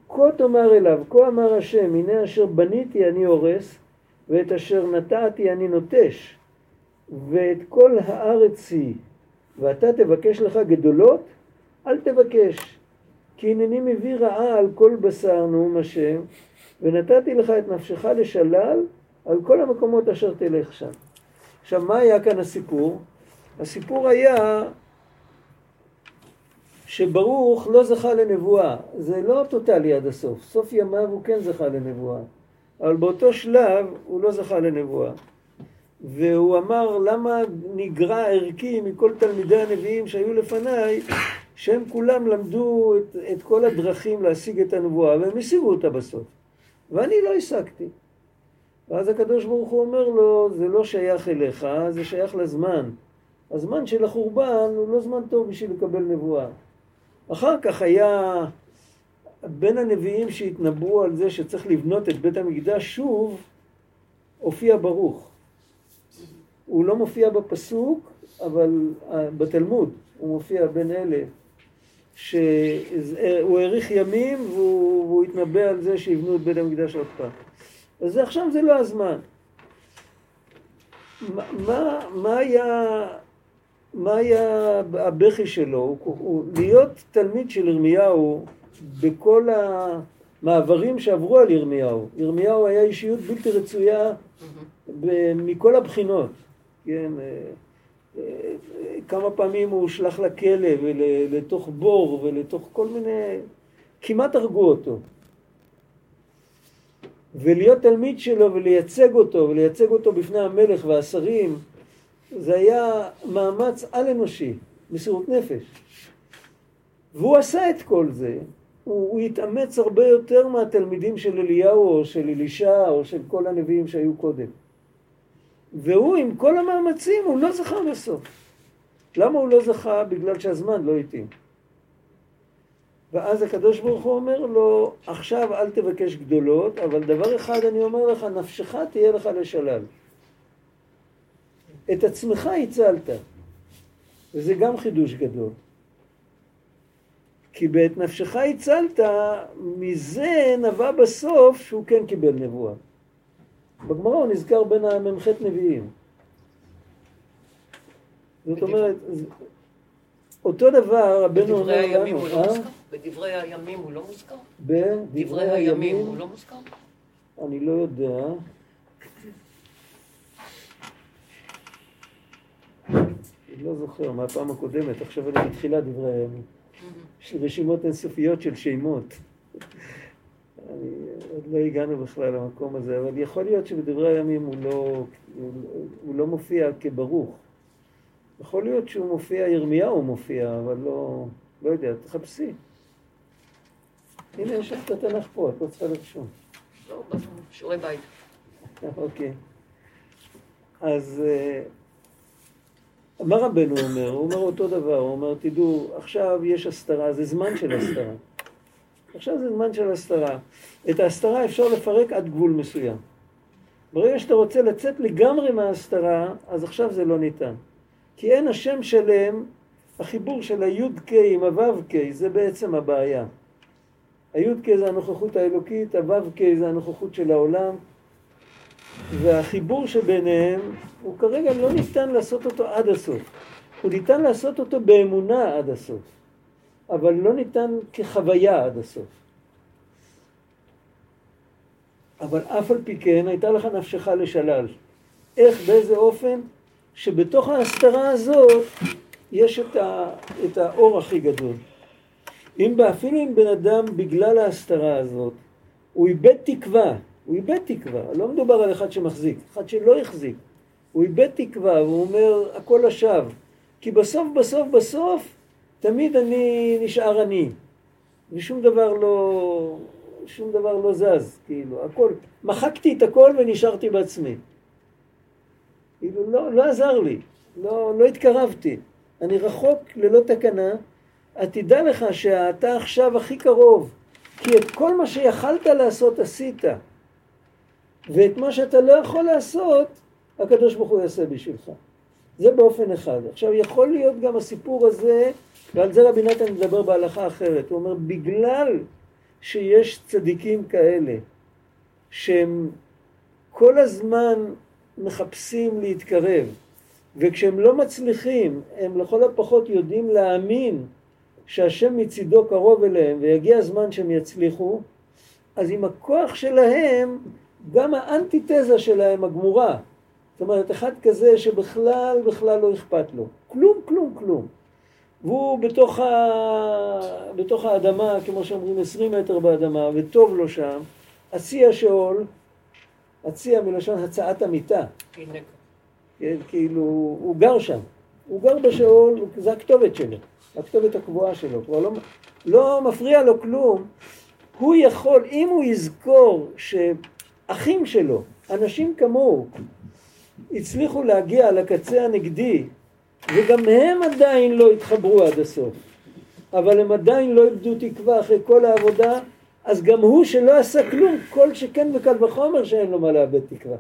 [SPEAKER 1] כה תאמר אליו, כה אמר השם, הנה אשר בניתי אני הורס, ואת אשר נטעתי אני נוטש, ואת כל הארץ היא, ואתה תבקש לך גדולות, אל תבקש, כי הנני מביא רעה על כל בשר נאום השם, ונתתי לך את נפשך לשלל על כל המקומות אשר תלך שם. עכשיו, מה היה כאן הסיפור? הסיפור היה שברוך לא זכה לנבואה. זה לא טוטאלי עד הסוף. סוף ימיו הוא כן זכה לנבואה. אבל באותו שלב הוא לא זכה לנבואה. והוא אמר, למה נגרע ערכי מכל תלמידי הנביאים שהיו לפניי, שהם כולם למדו את, את כל הדרכים להשיג את הנבואה, והם השיגו אותה בסוף. ואני לא השגתי. ואז הקדוש ברוך הוא אומר לו, זה לא שייך אליך, זה שייך לזמן. הזמן של החורבן הוא לא זמן טוב בשביל לקבל נבואה. אחר כך היה בין הנביאים שהתנבאו על זה שצריך לבנות את בית המקדש שוב, הופיע ברוך. הוא לא מופיע בפסוק, אבל אה, בתלמוד הוא מופיע בין אלה שהוא האריך ימים והוא, והוא התנבא על זה שיבנו את בית המקדש עוד פעם. אז עכשיו זה לא הזמן. מה, מה, היה, מה היה הבכי שלו? הוא, הוא, להיות תלמיד של ירמיהו בכל המעברים שעברו על ירמיהו. ירמיהו היה אישיות בלתי רצויה מכל הבחינות. כן, אה, אה, כמה פעמים הוא הושלך לכלא ולתוך בור ולתוך כל מיני... כמעט הרגו אותו. ולהיות תלמיד שלו ולייצג אותו ולייצג אותו בפני המלך והשרים זה היה מאמץ על-אנושי, מסירות נפש. והוא עשה את כל זה, הוא, הוא התאמץ הרבה יותר מהתלמידים של אליהו או של אלישע או של כל הנביאים שהיו קודם. והוא עם כל המאמצים, הוא לא זכה בסוף. למה הוא לא זכה? בגלל שהזמן לא התאים. ואז הקדוש ברוך הוא אומר לו, עכשיו אל תבקש גדולות, אבל דבר אחד אני אומר לך, נפשך תהיה לך לשלל. את עצמך הצלת, וזה גם חידוש גדול. כי בעת נפשך הצלת, מזה נבע בסוף שהוא כן קיבל נבואה. בגמרא הוא נזכר בין המ"ח נביאים. זאת אומרת, אותו דבר רבנו אומר לנו,
[SPEAKER 2] אה? בדברי הימים הוא לא מוזכר? בדברי הימים הוא לא מוזכר?
[SPEAKER 1] אני לא יודע. אני לא זוכר מהפעם הקודמת, עכשיו אני בתחילת דברי הימים. יש לי רשימות אינסופיות של שמות. לא הגענו בכלל למקום הזה, אבל יכול להיות שבדברי הימים הוא לא, הוא, הוא לא מופיע כברוך. יכול להיות שהוא מופיע, ירמיהו מופיע, אבל לא, לא יודע, תחפשי. הנה, יש לך את התנ"ך פה, את לא צריכה לרשום.
[SPEAKER 2] לא, שיעורי בית.
[SPEAKER 1] אוקיי. אז אה, מה רבנו אומר? הוא אומר אותו דבר, הוא אומר, תדעו, עכשיו יש הסתרה, זה זמן של הסתרה. עכשיו זה זמן של הסתרה. את ההסתרה אפשר לפרק עד גבול מסוים. ברגע שאתה רוצה לצאת לגמרי מההסתרה, אז עכשיו זה לא ניתן. כי אין השם שלם, החיבור של הי"ק עם הו"ק זה בעצם הבעיה. הי"ק זה הנוכחות האלוקית, הו"ק זה הנוכחות של העולם, והחיבור שביניהם הוא כרגע לא ניתן לעשות אותו עד הסוף. הוא ניתן לעשות אותו באמונה עד הסוף, אבל לא ניתן כחוויה עד הסוף. אבל אף על פי כן הייתה לך נפשך לשלל. איך, באיזה אופן? שבתוך ההסתרה הזאת יש את, ה, את האור הכי גדול. אם אפילו אם בן אדם בגלל ההסתרה הזאת, הוא איבד תקווה, הוא איבד תקווה, לא מדובר על אחד שמחזיק, אחד שלא החזיק, הוא איבד תקווה, והוא אומר הכל לשווא, כי בסוף בסוף בסוף תמיד אני נשאר אני, ושום דבר לא, שום דבר לא זז, כאילו, הכל, מחקתי את הכל ונשארתי בעצמי. כאילו, לא, לא עזר לי, לא, לא התקרבתי, אני רחוק ללא תקנה, תדע לך שאתה עכשיו הכי קרוב, כי את כל מה שיכלת לעשות עשית, ואת מה שאתה לא יכול לעשות, הקדוש ברוך הוא יעשה בשבילך. זה באופן אחד. עכשיו, יכול להיות גם הסיפור הזה, ועל זה רבי נתן מדבר בהלכה אחרת, הוא אומר, בגלל שיש צדיקים כאלה, שהם כל הזמן מחפשים להתקרב, וכשהם לא מצליחים, הם לכל הפחות יודעים להאמין שהשם מצידו קרוב אליהם ויגיע הזמן שהם יצליחו, אז עם הכוח שלהם, גם האנטיתזה שלהם הגמורה. זאת אומרת, אחד כזה שבכלל בכלל לא אכפת לו. כלום, כלום, כלום. והוא בתוך, ה... בתוך האדמה, כמו שאומרים, עשרים מטר באדמה, וטוב לו שם, הציע שאול, הציע מלשון הצעת המיטה. כן, כאילו, הוא גר שם. הוא גר בשאול, זה הכתובת שלו. הכתובת הקבועה שלו, כבר לא, לא מפריע לו כלום, הוא יכול, אם הוא יזכור שאחים שלו, אנשים כמוהו, הצליחו להגיע לקצה הנגדי, וגם הם עדיין לא התחברו עד הסוף, אבל הם עדיין לא איבדו תקווה אחרי כל העבודה, אז גם הוא שלא עשה כלום, כל שכן וקל וחומר שאין לו מה לאבד תקווה.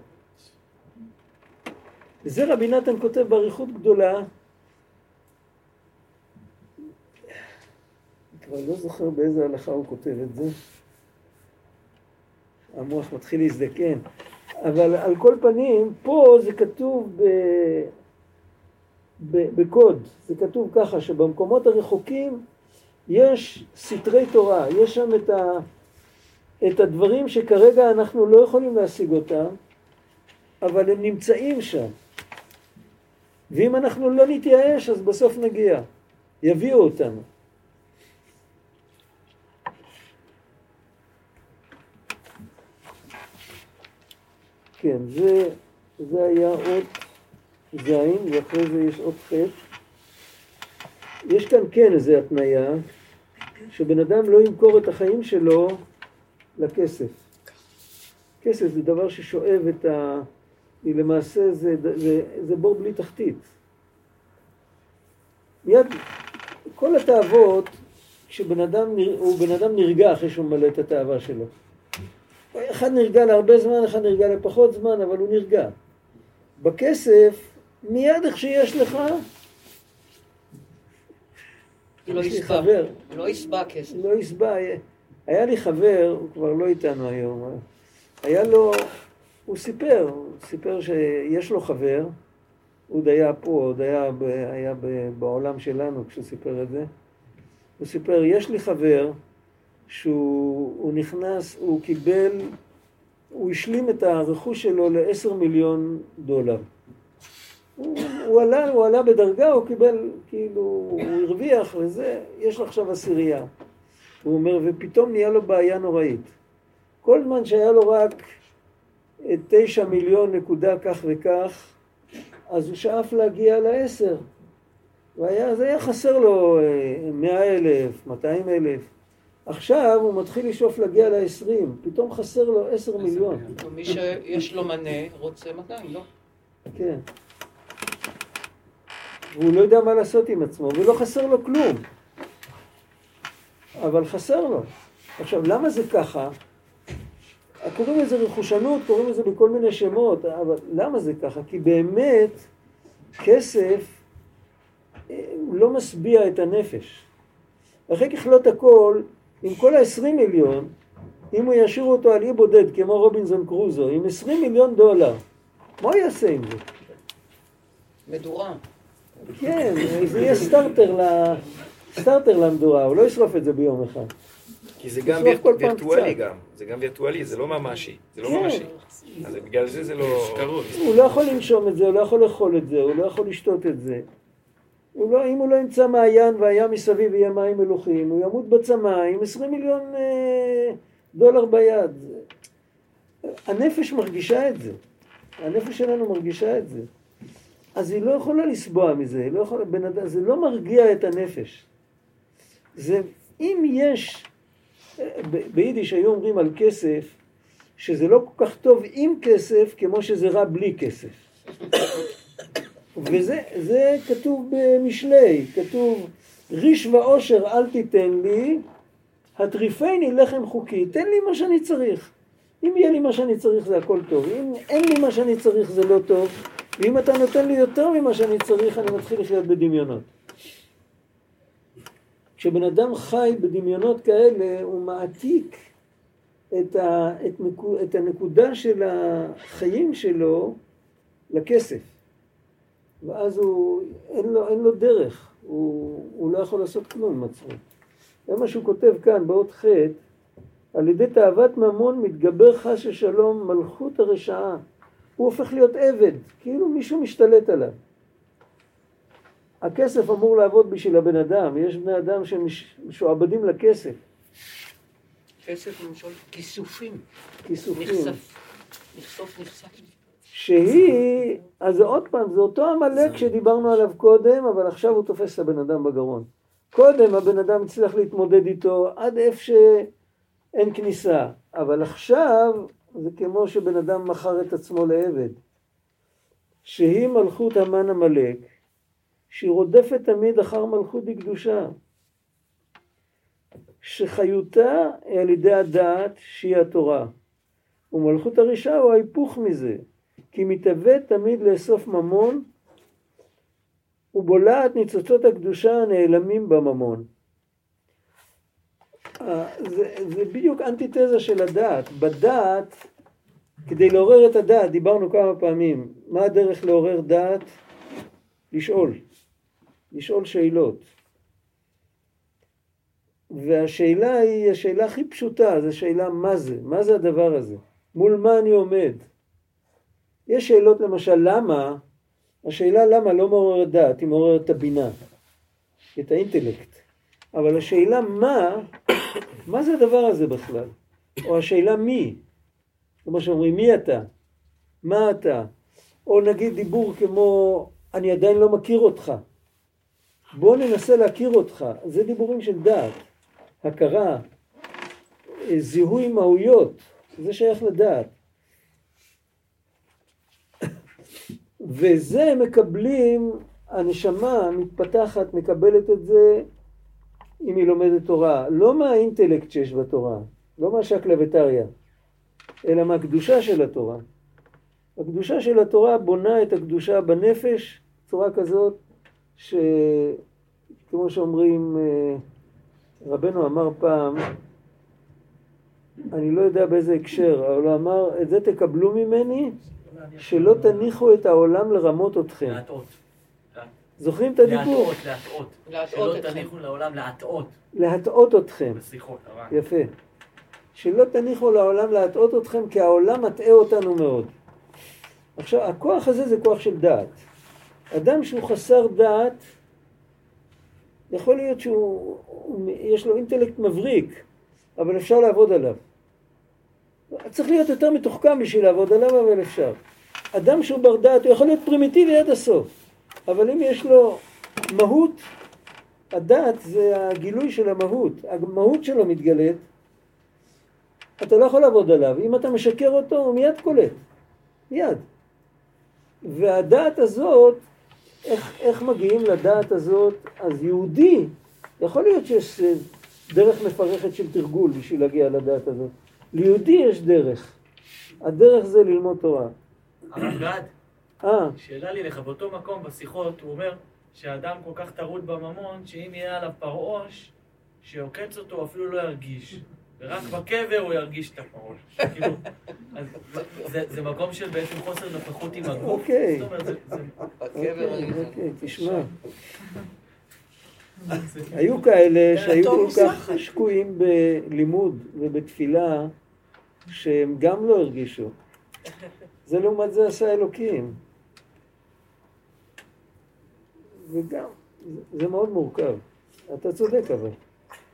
[SPEAKER 1] וזה רבי נתן כותב באריכות גדולה, כבר לא זוכר באיזה הלכה הוא כותב את זה. המוח מתחיל להזדקן. אבל על כל פנים, פה זה כתוב ב... ב... בקוד. זה כתוב ככה, שבמקומות הרחוקים יש סתרי תורה, יש שם את, ה... את הדברים שכרגע אנחנו לא יכולים להשיג אותם, אבל הם נמצאים שם. ואם אנחנו לא נתייאש, אז בסוף נגיע. יביאו אותנו. כן, זה, זה היה אות ז', ואחרי זה יש אות ח'. יש כאן כן איזו התניה, שבן אדם לא ימכור את החיים שלו לכסף. כסף זה דבר ששואב את ה... למעשה זה, זה, זה בור בלי תחתית. מיד, כל התאוות, כשבן אדם, הוא בן אדם נרגע אחרי שהוא מלא את התאווה שלו. אחד נרגע להרבה זמן, אחד נרגע לפחות זמן, אבל הוא נרגע. בכסף, מיד איך שיש לך,
[SPEAKER 2] לא.
[SPEAKER 1] חבר,
[SPEAKER 2] לא ישבע כסף.
[SPEAKER 1] לא ישבע, היה לי חבר, הוא כבר לא איתנו היום, היה לו, הוא סיפר, הוא סיפר שיש לו חבר, הוא עוד היה פה, עוד היה, היה בעולם שלנו כשהוא סיפר את זה, הוא סיפר, יש לי חבר שהוא הוא נכנס, הוא קיבל הוא השלים את הרכוש שלו לעשר מיליון דולר. הוא, הוא, עלה, הוא עלה בדרגה, הוא קיבל, כאילו, הוא הרוויח וזה, יש לו עכשיו עשירייה. הוא אומר, ופתאום נהיה לו בעיה נוראית. כל זמן שהיה לו רק תשע מיליון נקודה כך וכך, אז הוא שאף להגיע לעשר. והיה, זה היה חסר לו אה, מאה אלף, מאתיים אלף. עכשיו הוא מתחיל לשאוף להגיע לעשרים, פתאום חסר לו עשר מיליון.
[SPEAKER 2] מי שיש לו מנה רוצה 200, לא?
[SPEAKER 1] כן. והוא לא יודע מה לעשות עם עצמו, ולא חסר לו כלום. אבל חסר לו. עכשיו, למה זה ככה? קוראים לזה רכושנות, קוראים לזה בכל מיני שמות, אבל למה זה ככה? כי באמת כסף אה, לא משביע את הנפש. אחרי ככלות הכל, עם כל ה-20 מיליון, אם הוא ישאיר אותו על אי בודד כמו רובינזון קרוזו, עם 20 מיליון דולר, מה הוא יעשה עם זה?
[SPEAKER 2] מדורה.
[SPEAKER 1] כן, זה יהיה סטארטר, ל... סטארטר למדורה, הוא לא ישרוף את זה ביום אחד.
[SPEAKER 4] כי זה גם ויר... וירטואלי גם, זה גם וירטואלי, זה לא ממשי, זה לא כן. ממשי. אז בגלל זה זה לא...
[SPEAKER 1] הוא לא יכול לנשום את זה, הוא לא יכול לאכול את זה, הוא לא יכול לשתות את זה. הוא לא, אם הוא לא ימצא מעיין והים מסביב יהיה מים מלוכים, הוא ימות בצמא עם 20 מיליון אה, דולר ביד. הנפש מרגישה את זה. הנפש שלנו מרגישה את זה. אז היא לא יכולה לסבוע מזה, לא יכולה, בנד... זה לא מרגיע את הנפש. זה, אם יש, ביידיש היו אומרים על כסף, שזה לא כל כך טוב עם כסף, כמו שזה רע בלי כסף. וזה כתוב במשלי, כתוב ריש ועושר אל תיתן לי, הטריפני לחם חוקי, תן לי מה שאני צריך. אם יהיה לי מה שאני צריך זה הכל טוב, אם אין לי מה שאני צריך זה לא טוב, ואם אתה נותן לי יותר ממה שאני צריך, אני מתחיל לחיות בדמיונות. כשבן אדם חי בדמיונות כאלה, הוא מעתיק את, ה, את, את הנקודה של החיים שלו לכסף. ואז הוא, אין לו, אין לו דרך, הוא, הוא לא יכול לעשות כלום עם עצמו. זה מה שהוא כותב כאן באות ח' על ידי תאוות ממון מתגבר חש השלום מלכות הרשעה הוא הופך להיות עבד, כאילו מישהו משתלט עליו. הכסף אמור לעבוד בשביל הבן אדם, יש בני אדם שמשועבדים לכסף.
[SPEAKER 2] כסף למשל כיסופים.
[SPEAKER 1] כיסופים.
[SPEAKER 2] נחשוף נחשף.
[SPEAKER 1] שהיא, אז עוד פעם, זה אותו עמלק שדיברנו עליו קודם, אבל עכשיו הוא תופס את הבן אדם בגרון. קודם הבן אדם הצליח להתמודד איתו עד איפה שאין כניסה, אבל עכשיו זה כמו שבן אדם מכר את עצמו לעבד. שהיא מלכות המן עמלק, שהיא רודפת תמיד אחר מלכות בקדושה. שחיותה היא על ידי הדעת שהיא התורה. ומלכות הרשעה הוא ההיפוך מזה, כי מתהווה תמיד לאסוף ממון ובולעת ניצוצות הקדושה הנעלמים בממון. אה, זה, זה בדיוק אנטיתזה של הדעת. בדעת, כדי לעורר את הדעת, דיברנו כמה פעמים, מה הדרך לעורר דעת? לשאול. לשאול שאלות. והשאלה היא השאלה הכי פשוטה, זו שאלה מה זה, מה זה הדבר הזה, מול מה אני עומד. יש שאלות למשל למה, השאלה למה לא מעוררת דעת, היא מעוררת את הבינה, את האינטלקט. אבל השאלה מה, מה זה הדבר הזה בכלל? או השאלה מי, כמו שאומרים, מי אתה? מה אתה? או נגיד דיבור כמו, אני עדיין לא מכיר אותך. בוא ננסה להכיר אותך. זה דיבורים של דעת, הכרה, זיהוי מהויות, זה שייך לדעת. וזה מקבלים, הנשמה מתפתחת, מקבלת את זה אם היא לומדת תורה, לא מהאינטלקט שיש בתורה, לא מהשקלא וטריא, אלא מהקדושה של התורה. הקדושה של התורה בונה את הקדושה בנפש בצורה כזאת שכמו שאומרים, אה, רבנו אמר פעם, אני לא יודע באיזה הקשר, אבל הוא אמר, את זה תקבלו ממני, שלא תניחו את העולם לרמות אתכם.
[SPEAKER 5] להטעות.
[SPEAKER 1] זוכרים את הדיבור?
[SPEAKER 5] להטעות, להטעות. שלא תניחו לעולם להטעות.
[SPEAKER 1] להטעות אתכם.
[SPEAKER 5] בשיחות,
[SPEAKER 1] יפה. שלא תניחו לעולם להטעות אתכם, כי העולם מטעה אותנו מאוד. עכשיו, הכוח הזה זה כוח של דעת. אדם שהוא חסר דעת, יכול להיות שיש לו אינטלקט מבריק, אבל אפשר לעבוד עליו. צריך להיות יותר מתוחכם בשביל לעבוד עליו, אבל אפשר. אדם שהוא בר דעת, הוא יכול להיות פרימיטיבי עד הסוף, אבל אם יש לו מהות, הדעת זה הגילוי של המהות, המהות שלו מתגלית, אתה לא יכול לעבוד עליו. אם אתה משקר אותו, הוא מיד קולט. מיד. והדעת הזאת, איך, איך מגיעים לדעת הזאת? אז יהודי, יכול להיות שיש דרך מפרכת של תרגול בשביל להגיע לדעת הזאת. ליהודי יש דרך. הדרך זה ללמוד תורה.
[SPEAKER 5] הרב גד,
[SPEAKER 1] אה,
[SPEAKER 5] שאלה לי לך, באותו מקום בשיחות הוא אומר שהאדם כל כך טרוד בממון, שאם יהיה עליו פרעוש, שעוקץ אותו הוא אפילו לא ירגיש. ורק בקבר הוא ירגיש את הפרעוש. כאילו, זה- זה מקום של בעצם חוסר נוכחות עם הגוף.
[SPEAKER 1] אוקיי. אוקיי, אוקיי, תשמע. היו כאלה שהיו כל. כך שקועים בלימוד ובתפילה, שהם גם לא הרגישו. זה לעומת זה עשה אלוקים. וגם, זה- מאוד מורכב. אתה צודק אבל.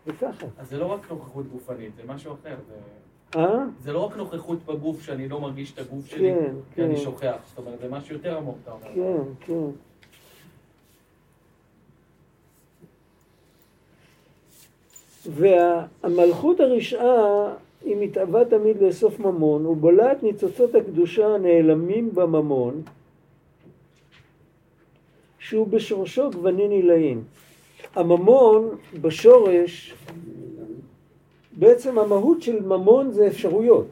[SPEAKER 1] זה ככה.
[SPEAKER 5] אז זה לא רק נוכחות גופנית, זה משהו אחר. זה-
[SPEAKER 1] אה?
[SPEAKER 5] זה לא רק נוכחות בגוף, שאני לא מרגיש את הגוף שלי,
[SPEAKER 1] כן,
[SPEAKER 5] כי אני
[SPEAKER 1] כן.
[SPEAKER 5] שוכח. זאת אומרת, זה משהו יותר עמוק, אתה אומר.
[SPEAKER 1] כן, כן. והמלכות הרשעה היא מתאווה תמיד לאסוף ממון ובולעת ניצוצות הקדושה הנעלמים בממון שהוא בשורשו גוונין עילאין. הממון בשורש, בעצם המהות של ממון זה אפשרויות.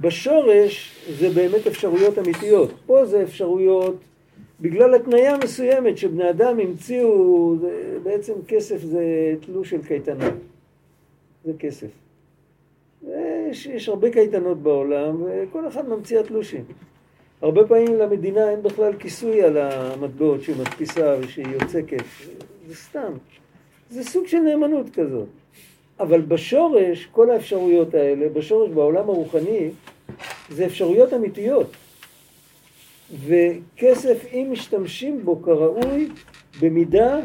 [SPEAKER 1] בשורש זה באמת אפשרויות אמיתיות. פה זה אפשרויות בגלל התניה מסוימת שבני אדם המציאו, בעצם כסף זה תלוש של קייטנה. זה כסף. יש, יש הרבה קייטנות בעולם וכל אחד ממציא התלושים. הרבה פעמים למדינה אין בכלל כיסוי על המטבעות שהיא מדפיסה ושהיא יוצקת. זה סתם. זה סוג של נאמנות כזאת. אבל בשורש, כל האפשרויות האלה, בשורש בעולם הרוחני, זה אפשרויות אמיתיות. וכסף, אם משתמשים בו כראוי, במידה,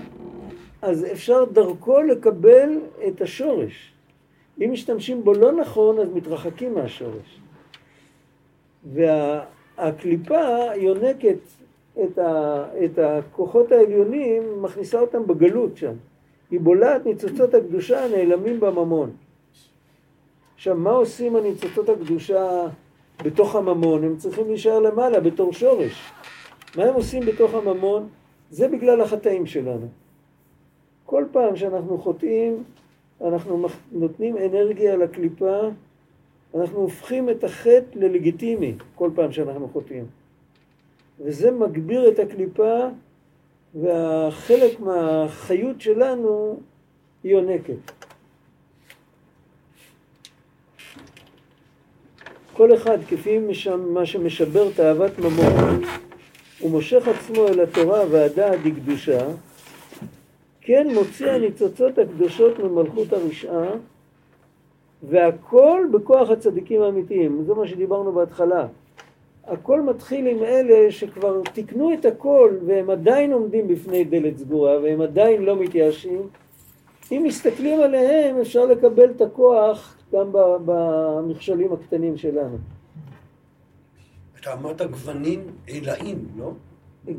[SPEAKER 1] אז אפשר דרכו לקבל את השורש. אם משתמשים בו לא נכון, אז מתרחקים מהשורש. והקליפה יונקת את, ה, את הכוחות העליונים, מכניסה אותם בגלות שם. היא בולעת ניצוצות הקדושה הנעלמים בממון. עכשיו, מה עושים הניצוצות הקדושה בתוך הממון? הם צריכים להישאר למעלה בתור שורש. מה הם עושים בתוך הממון? זה בגלל החטאים שלנו. כל פעם שאנחנו חוטאים, אנחנו נותנים אנרגיה לקליפה, אנחנו הופכים את החטא ללגיטימי כל פעם שאנחנו חוטאים. וזה מגביר את הקליפה, והחלק מהחיות שלנו היא יונקת. כל אחד, כפי מה שמשבר תאוות ממון, ומושך עצמו אל התורה והדעת דקדושה, כן מוציא הניצוצות הקדושות ממלכות הרשעה, והכל בכוח הצדיקים האמיתיים. זה מה שדיברנו בהתחלה. הכל מתחיל עם אלה שכבר תיקנו את הכל והם עדיין עומדים בפני דלת סגורה והם עדיין לא מתייאשים. אם מסתכלים עליהם אפשר לקבל את הכוח גם במכשולים הקטנים שלנו.
[SPEAKER 6] אתה אמרת גוונים עילאים, לא?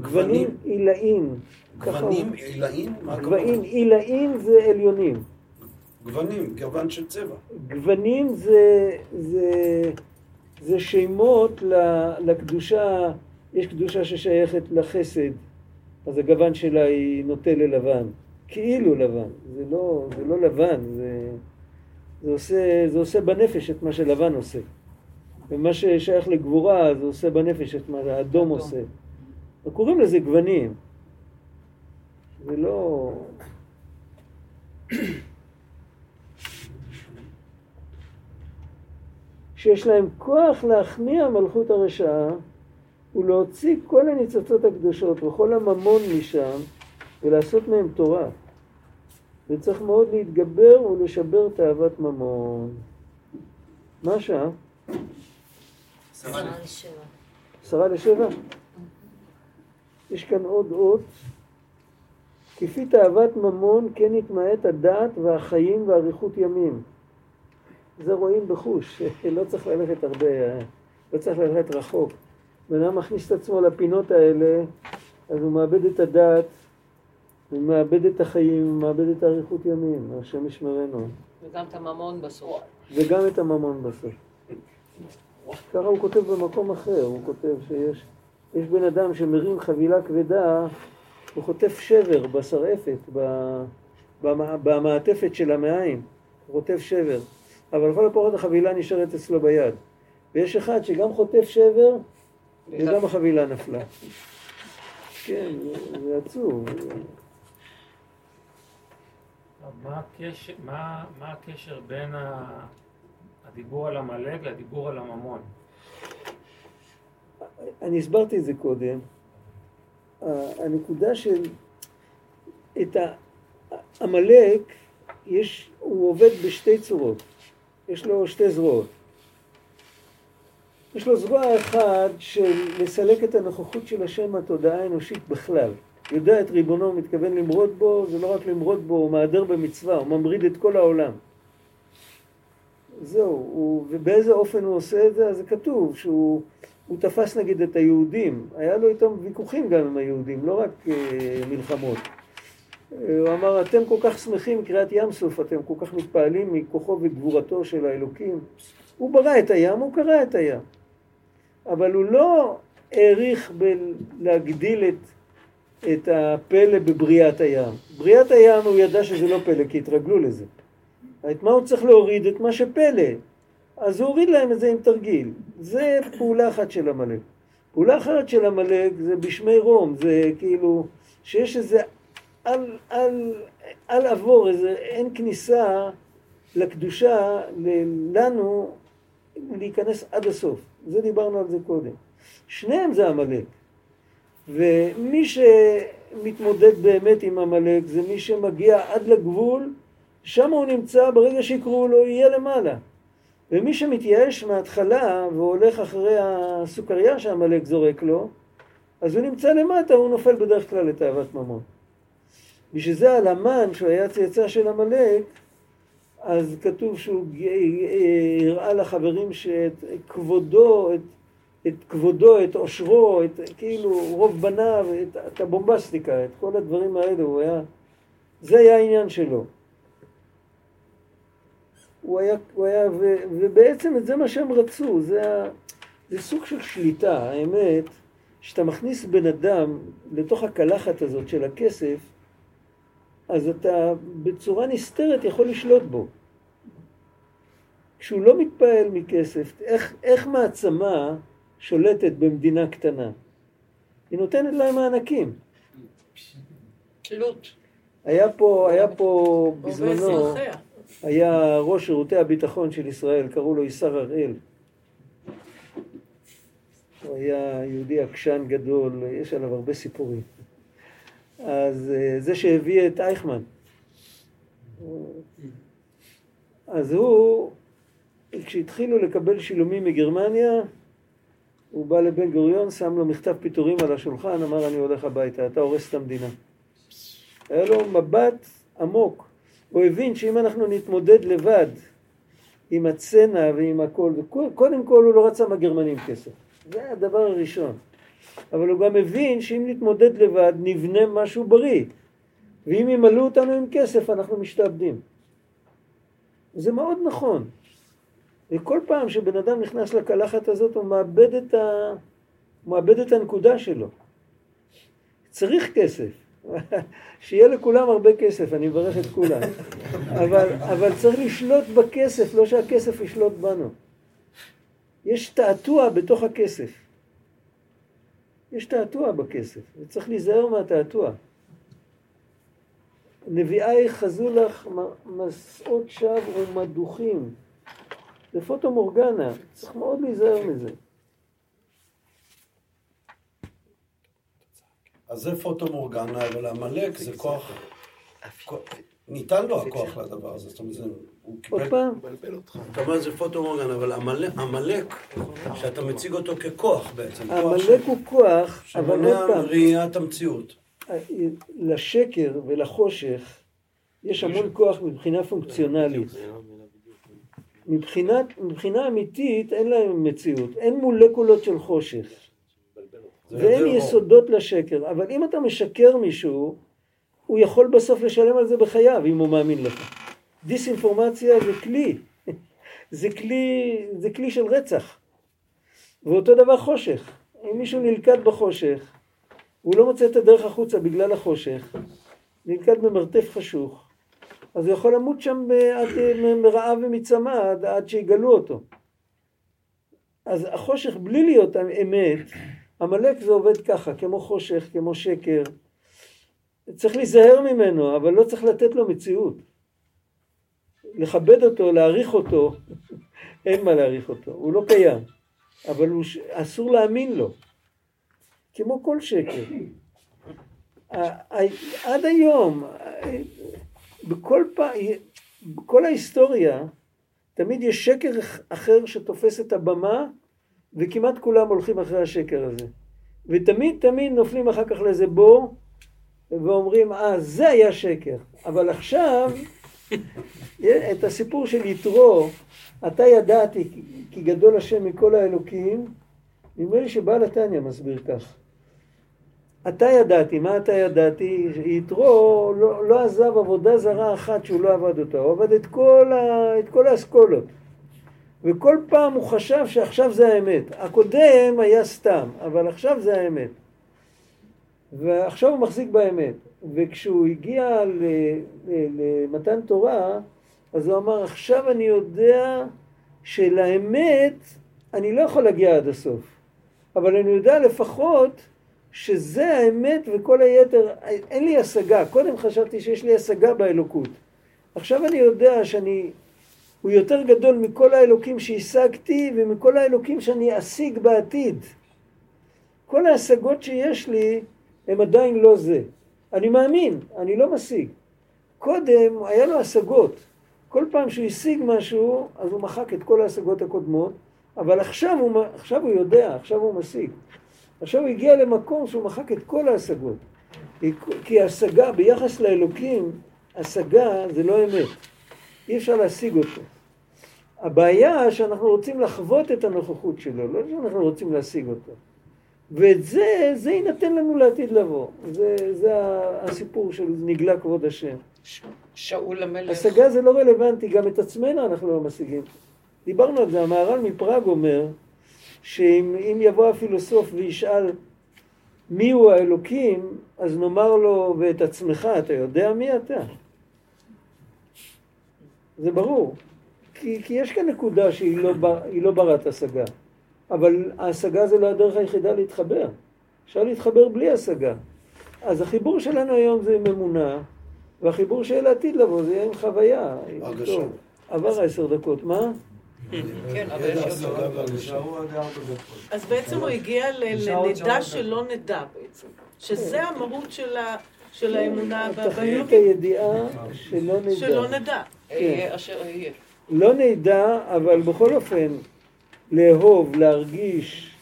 [SPEAKER 1] גוונים עילאים.
[SPEAKER 6] גוונים. עילאים? הכוונה?
[SPEAKER 1] עילאים זה עליונים.
[SPEAKER 6] גוונים, גוון של צבע.
[SPEAKER 1] גוונים זה, זה, זה שמות ל- לקדושה, יש קדושה ששייכת לחסד, אז הגוון שלה היא נוטה ללבן, כאילו לבן, זה לא, זה לא לבן, זה, זה, עושה, זה עושה בנפש את מה שלבן עושה. ומה ששייך לגבורה זה עושה בנפש את מה שהאדום עושה. קוראים לזה גוונים. זה לא... שיש להם כוח להכניע מלכות הרשעה ולהוציא כל הניצוצות הקדושות וכל הממון משם ולעשות מהם תורה. וצריך מאוד להתגבר ולשבר תאוות ממון. מה השעה? עשרה לשבע. יש כאן עוד אות. כפי תאוות ממון כן יתמעט הדעת והחיים ואריכות ימים. זה רואים בחוש, <laughs> לא צריך ללכת הרבה, לא צריך ללכת רחוק. בן אדם מכניס את עצמו לפינות האלה, אז הוא מאבד את הדעת, הוא מאבד את החיים, הוא מאבד את אריכות ימים, השם ישמרנו.
[SPEAKER 2] וגם את הממון בסוף.
[SPEAKER 1] וגם את הממון בסוף. ככה הוא כותב במקום אחר, הוא כותב שיש יש בן אדם שמרים חבילה כבדה, הוא חוטף שבר בשרעפת, במעטפת של המעיים, הוא חוטף שבר. אבל לכל הפחות החבילה נשארת אצלו ביד. ויש אחד שגם חוטף שבר וגם החבילה נפלה. כן, זה עצוב.
[SPEAKER 7] מה הקשר, מה, מה הקשר בין הדיבור על עמלק לדיבור על הממון?
[SPEAKER 1] אני הסברתי את זה קודם. הנקודה של... את עמלק, יש, הוא עובד בשתי צורות. יש לו שתי זרועות. יש לו זרוע אחת של לסלק את הנוכחות של השם מהתודעה האנושית בכלל. יודע את ריבונו, מתכוון למרוד בו, זה לא רק למרוד בו, הוא מהדר במצווה, הוא ממריד את כל העולם. זהו, הוא, ובאיזה אופן הוא עושה את זה? אז זה כתוב שהוא הוא תפס נגיד את היהודים, היה לו איתם ויכוחים גם עם היהודים, לא רק uh, מלחמות. הוא אמר, אתם כל כך שמחים קריאת ים סוף, אתם כל כך מתפעלים מכוחו וגבורתו של האלוקים. הוא ברא את הים, הוא קרא את הים. אבל הוא לא העריך בלהגדיל את, את הפלא בבריאת הים. בריאת הים הוא ידע שזה לא פלא, כי התרגלו לזה. את מה הוא צריך להוריד? את מה שפלא. אז הוא הוריד להם את זה עם תרגיל. זה פעולה אחת של עמלק. פעולה אחרת של עמלק זה בשמי רום, זה כאילו שיש איזה על, על, על עבור, איזה אין כניסה לקדושה לנו להיכנס עד הסוף. זה דיברנו על זה קודם. שניהם זה עמלק. ומי שמתמודד באמת עם עמלק זה מי שמגיע עד לגבול, שם הוא נמצא, ברגע שיקראו לו יהיה למעלה. ומי שמתייאש מההתחלה והולך אחרי הסוכריה שעמלק זורק לו, אז הוא נמצא למטה, הוא נופל בדרך כלל לתאוות ממון. בשביל זה על המן, שהוא היה צאצא של עמלק, אז כתוב שהוא הראה לחברים שאת כבודו, את, את כבודו, את עושרו, את כאילו רוב בניו, את, את הבומבסטיקה, את כל הדברים האלה, הוא היה, זה היה העניין שלו. הוא היה, הוא היה ו, ובעצם זה מה שהם רצו, זה, זה סוג של שליטה, האמת, שאתה מכניס בן אדם לתוך הקלחת הזאת של הכסף, אז אתה בצורה נסתרת יכול לשלוט בו. כשהוא לא מתפעל מכסף, איך, איך מעצמה שולטת במדינה קטנה? היא נותנת להם מענקים.
[SPEAKER 2] תלות.
[SPEAKER 1] היה פה, היה פה בזמנו... היה ראש שירותי הביטחון של ישראל, קראו לו ישר הראל. הוא היה יהודי עקשן גדול, יש עליו הרבה סיפורים. אז אה, זה שהביא את אייכמן. אז הוא, כשהתחילו לקבל שילומים מגרמניה, הוא בא לבן גוריון, שם לו מכתב פיטורים על השולחן, אמר אני הולך הביתה, אתה הורס את המדינה. היה לו מבט עמוק. הוא הבין שאם אנחנו נתמודד לבד עם הצנע ועם הכל, קודם כל הוא לא רצה מהגרמנים כסף, זה הדבר הראשון. אבל הוא גם הבין שאם נתמודד לבד נבנה משהו בריא, ואם ימלאו אותנו עם כסף אנחנו משתעבדים. זה מאוד נכון. וכל פעם שבן אדם נכנס לקלחת הזאת הוא מאבד את, ה... מאבד את הנקודה שלו. צריך כסף. שיהיה לכולם הרבה כסף, אני מברך את כולם. אבל, אבל צריך לשלוט בכסף, לא שהכסף ישלוט בנו. יש תעתוע בתוך הכסף. יש תעתוע בכסף, וצריך להיזהר מהתעתוע. נביאי חזו לך מסעות שווא ומדוכים. זה פוטו מורגנה, צריך מאוד להיזהר מזה.
[SPEAKER 6] אז זה פוטו מורגנה, אבל עמלק זה כוח... ניתן לו הכוח לדבר הזה, זאת אומרת, הוא
[SPEAKER 1] עוד
[SPEAKER 6] קיבל...
[SPEAKER 1] פעם,
[SPEAKER 4] מבלבל אותך.
[SPEAKER 6] אתה אומר זה פוטו מורגן, אבל עמלק- שאתה מציג אותו ככוח בעצם.
[SPEAKER 1] עמלק הוא כוח, אבל עוד
[SPEAKER 6] שמונע
[SPEAKER 1] פעם,
[SPEAKER 6] ראיית המציאות.
[SPEAKER 1] לשקר ולחושך יש המון כוח מבחינה פונקציונלית. מבחינת, מבחינה אמיתית אין להם מציאות, אין מולקולות של חושך ואין. יסודות לשקר, אבל אם אתה משקר מישהו, הוא יכול בסוף לשלם על זה בחייו אם הוא מאמין לך. דיסאינפורמציה זה כלי, <laughs> זה כלי, זה כלי של רצח. ואותו דבר חושך, אם מישהו נלכד בחושך, הוא לא מוצא את הדרך החוצה בגלל החושך, נלכד במרתף חשוך, אז הוא יכול למות שם עד, מרעב ומצמא עד, עד שיגלו אותו. אז החושך בלי להיות אמת, עמלק זה עובד ככה, כמו חושך, כמו שקר. צריך להיזהר ממנו, אבל לא צריך לתת לו מציאות. לכבד אותו, להעריך אותו, <laughs> אין מה להעריך אותו, הוא לא קיים, אבל הוא, אסור להאמין לו, כמו כל שקר. עד היום, בכל פעם, בכל ההיסטוריה, תמיד יש שקר אחר שתופס את הבמה, וכמעט כולם הולכים אחרי השקר הזה. ותמיד תמיד נופלים אחר כך לאיזה בור, ואומרים, אה, זה היה שקר. אבל עכשיו, <laughs> את הסיפור של יתרו, אתה ידעתי כי גדול השם מכל האלוקים, נדמה לי שבעל התניא מסביר כך. אתה ידעתי, מה אתה ידעתי? יתרו לא, לא עזב עבודה זרה אחת שהוא לא עבד אותה, הוא עבד את כל, ה, את כל האסכולות. וכל פעם הוא חשב שעכשיו זה האמת. הקודם היה סתם, אבל עכשיו זה האמת. ועכשיו הוא מחזיק באמת. וכשהוא הגיע למתן תורה, אז הוא אמר, עכשיו אני יודע שלאמת אני לא יכול להגיע עד הסוף. אבל אני יודע לפחות שזה האמת וכל היתר, אין לי השגה. קודם חשבתי שיש לי השגה באלוקות. עכשיו אני יודע שאני, הוא יותר גדול מכל האלוקים שהשגתי ומכל האלוקים שאני אשיג בעתיד. כל ההשגות שיש לי הם עדיין לא זה. אני מאמין, אני לא משיג. קודם היה לו השגות. כל פעם שהוא השיג משהו, אז הוא מחק את כל ההשגות הקודמות, אבל עכשיו הוא, עכשיו הוא יודע, עכשיו הוא משיג. עכשיו הוא הגיע למקום שהוא מחק את כל ההשגות. כי השגה ביחס לאלוקים, השגה זה לא אמת. אי אפשר להשיג אותו. הבעיה שאנחנו רוצים לחוות את הנוכחות שלו, לא שאנחנו רוצים להשיג אותו. ואת זה, זה יינתן לנו לעתיד לבוא. זה, זה הסיפור של נגלה כבוד השם.
[SPEAKER 2] שאול המלך.
[SPEAKER 1] השגה זה לא רלוונטי, גם את עצמנו אנחנו לא משיגים. דיברנו על זה, המהר"ל מפראג אומר, שאם יבוא הפילוסוף וישאל מי הוא האלוקים, אז נאמר לו, ואת עצמך, אתה יודע מי אתה? זה ברור. כי, כי יש כאן נקודה שהיא לא, בר, לא ברת השגה. אבל ההשגה זה לא הדרך היחידה להתחבר. אפשר להתחבר בלי השגה. אז החיבור שלנו היום זה עם אמונה, והחיבור של העתיד לבוא זה יהיה עם חוויה.
[SPEAKER 6] הרגשה.
[SPEAKER 1] עבר עשר דקות, מה?
[SPEAKER 2] כן, אבל יש עוד.
[SPEAKER 8] אז בעצם הוא הגיע לנדע. שלא נדע בעצם. שזה המהות של האמונה
[SPEAKER 1] תכלית. הידיעה שלא נדע.
[SPEAKER 8] שלא נדע.
[SPEAKER 2] אהיה אשר אהיה.
[SPEAKER 1] לא נדע, אבל בכל אופן, לאהוב, להרגיש.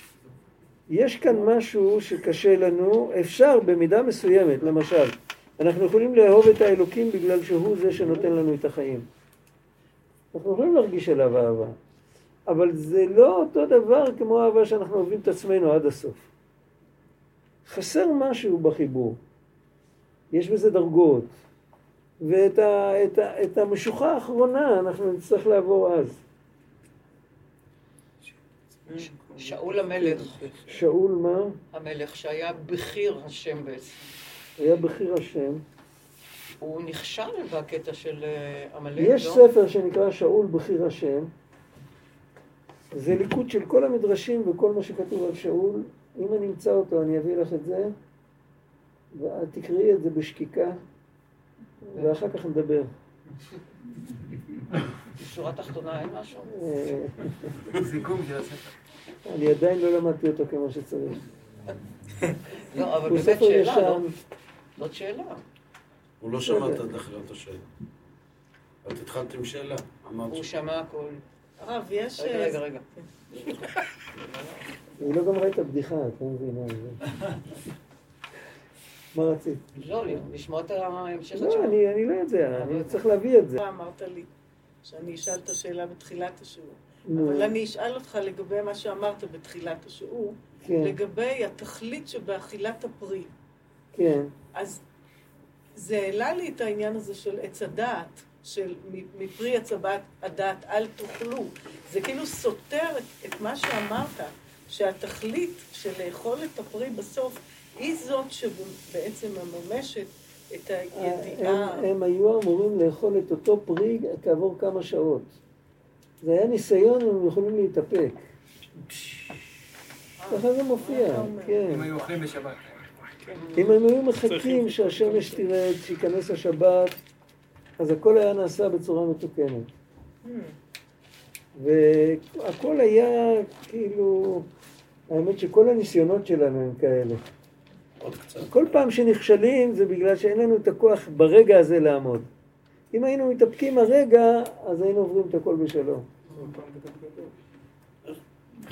[SPEAKER 1] יש כאן משהו שקשה לנו, אפשר במידה מסוימת, למשל, אנחנו יכולים לאהוב את האלוקים בגלל שהוא זה שנותן לנו את החיים. אנחנו יכולים להרגיש אליו אהבה, אבל זה לא אותו דבר כמו אהבה שאנחנו אוהבים את עצמנו עד הסוף. חסר משהו בחיבור. יש בזה דרגות, ואת ה, את ה, את המשוכה האחרונה אנחנו נצטרך לעבור אז.
[SPEAKER 2] שאול המלך,
[SPEAKER 1] שאול מה?
[SPEAKER 2] המלך שהיה בכיר השם בעצם,
[SPEAKER 1] היה בכיר השם.
[SPEAKER 2] הוא נכשל בקטע של אה, עמלק,
[SPEAKER 1] יש
[SPEAKER 2] לא?
[SPEAKER 1] ספר שנקרא שאול בכיר השם. זה ליקוד של כל המדרשים וכל מה שכתוב על שאול. אם אני אמצא אותו אני אביא לך את זה, ואת תקראי את זה בשקיקה, ואחר כך נדבר.
[SPEAKER 2] בשורה תחתונה אין משהו?
[SPEAKER 1] אה,
[SPEAKER 3] סיכום של הספר.
[SPEAKER 1] אני עדיין לא למדתי אותו כמו שצריך.
[SPEAKER 2] לא, אבל באמת שאלה, לא? זאת שאלה.
[SPEAKER 6] הוא לא שמע את התחילת השאלה. את התחלת עם שאלה, אמרת
[SPEAKER 2] הוא. שמע הכל.
[SPEAKER 8] הרב, יש...
[SPEAKER 2] רגע,
[SPEAKER 8] אה,
[SPEAKER 2] רגע, רגע.
[SPEAKER 1] היא לא גמרה את הבדיחה, את לא מבינה. זה- מה רצית?
[SPEAKER 2] לא, לשמוע את ההמשך
[SPEAKER 1] לא,
[SPEAKER 2] התשובה.
[SPEAKER 1] אני אני לא יודע, אני צריך להביא את זה.
[SPEAKER 8] אתה אמרת לי שאני אשאל את השאלה בתחילת השיעור. אבל אני אשאל אותך לגבי מה שאמרת בתחילת השיעור,
[SPEAKER 1] כן,
[SPEAKER 8] לגבי התכלית שבאכילת הפרי.
[SPEAKER 1] כן.
[SPEAKER 8] אז זה העלה לי את העניין הזה של עץ הדעת, של מ- מפרי עץ הדעת אל תאכלו. זה כאילו סותר את, את מה שאמרת, שהתכלית של לאכול את הפרי בסוף היא זאת שבעצם מממשת את הידיעה.
[SPEAKER 1] הם, הם היו אמורים לאכול את אותו פרי כעבור כמה שעות. זה היה ניסיון, הם יכולים להתאפק. ככה זה מופיע? כן.
[SPEAKER 3] אם היו אוכלים בשבת.
[SPEAKER 1] אם הם היו מחכים שהשמש תרד, שייכנס השבת, אז הכל היה נעשה בצורה מתוקנת. והכל היה כאילו, האמת שכל הניסיונות שלנו הם כאלה.
[SPEAKER 6] עוד קצת.
[SPEAKER 1] כל פעם שנכשלים זה בגלל שאין לנו את הכוח ברגע הזה לעמוד. אם היינו מתאפקים הרגע, אז היינו עוברים את הכל בשלום.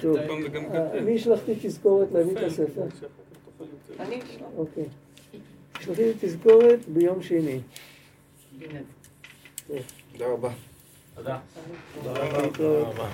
[SPEAKER 1] טוב, אה, אני השלכתי תזכורת להביא את הספר.
[SPEAKER 2] אני,
[SPEAKER 1] אוקיי. שלחי לי תזכורת ביום שני.
[SPEAKER 6] תודה רבה.
[SPEAKER 9] תודה רבה.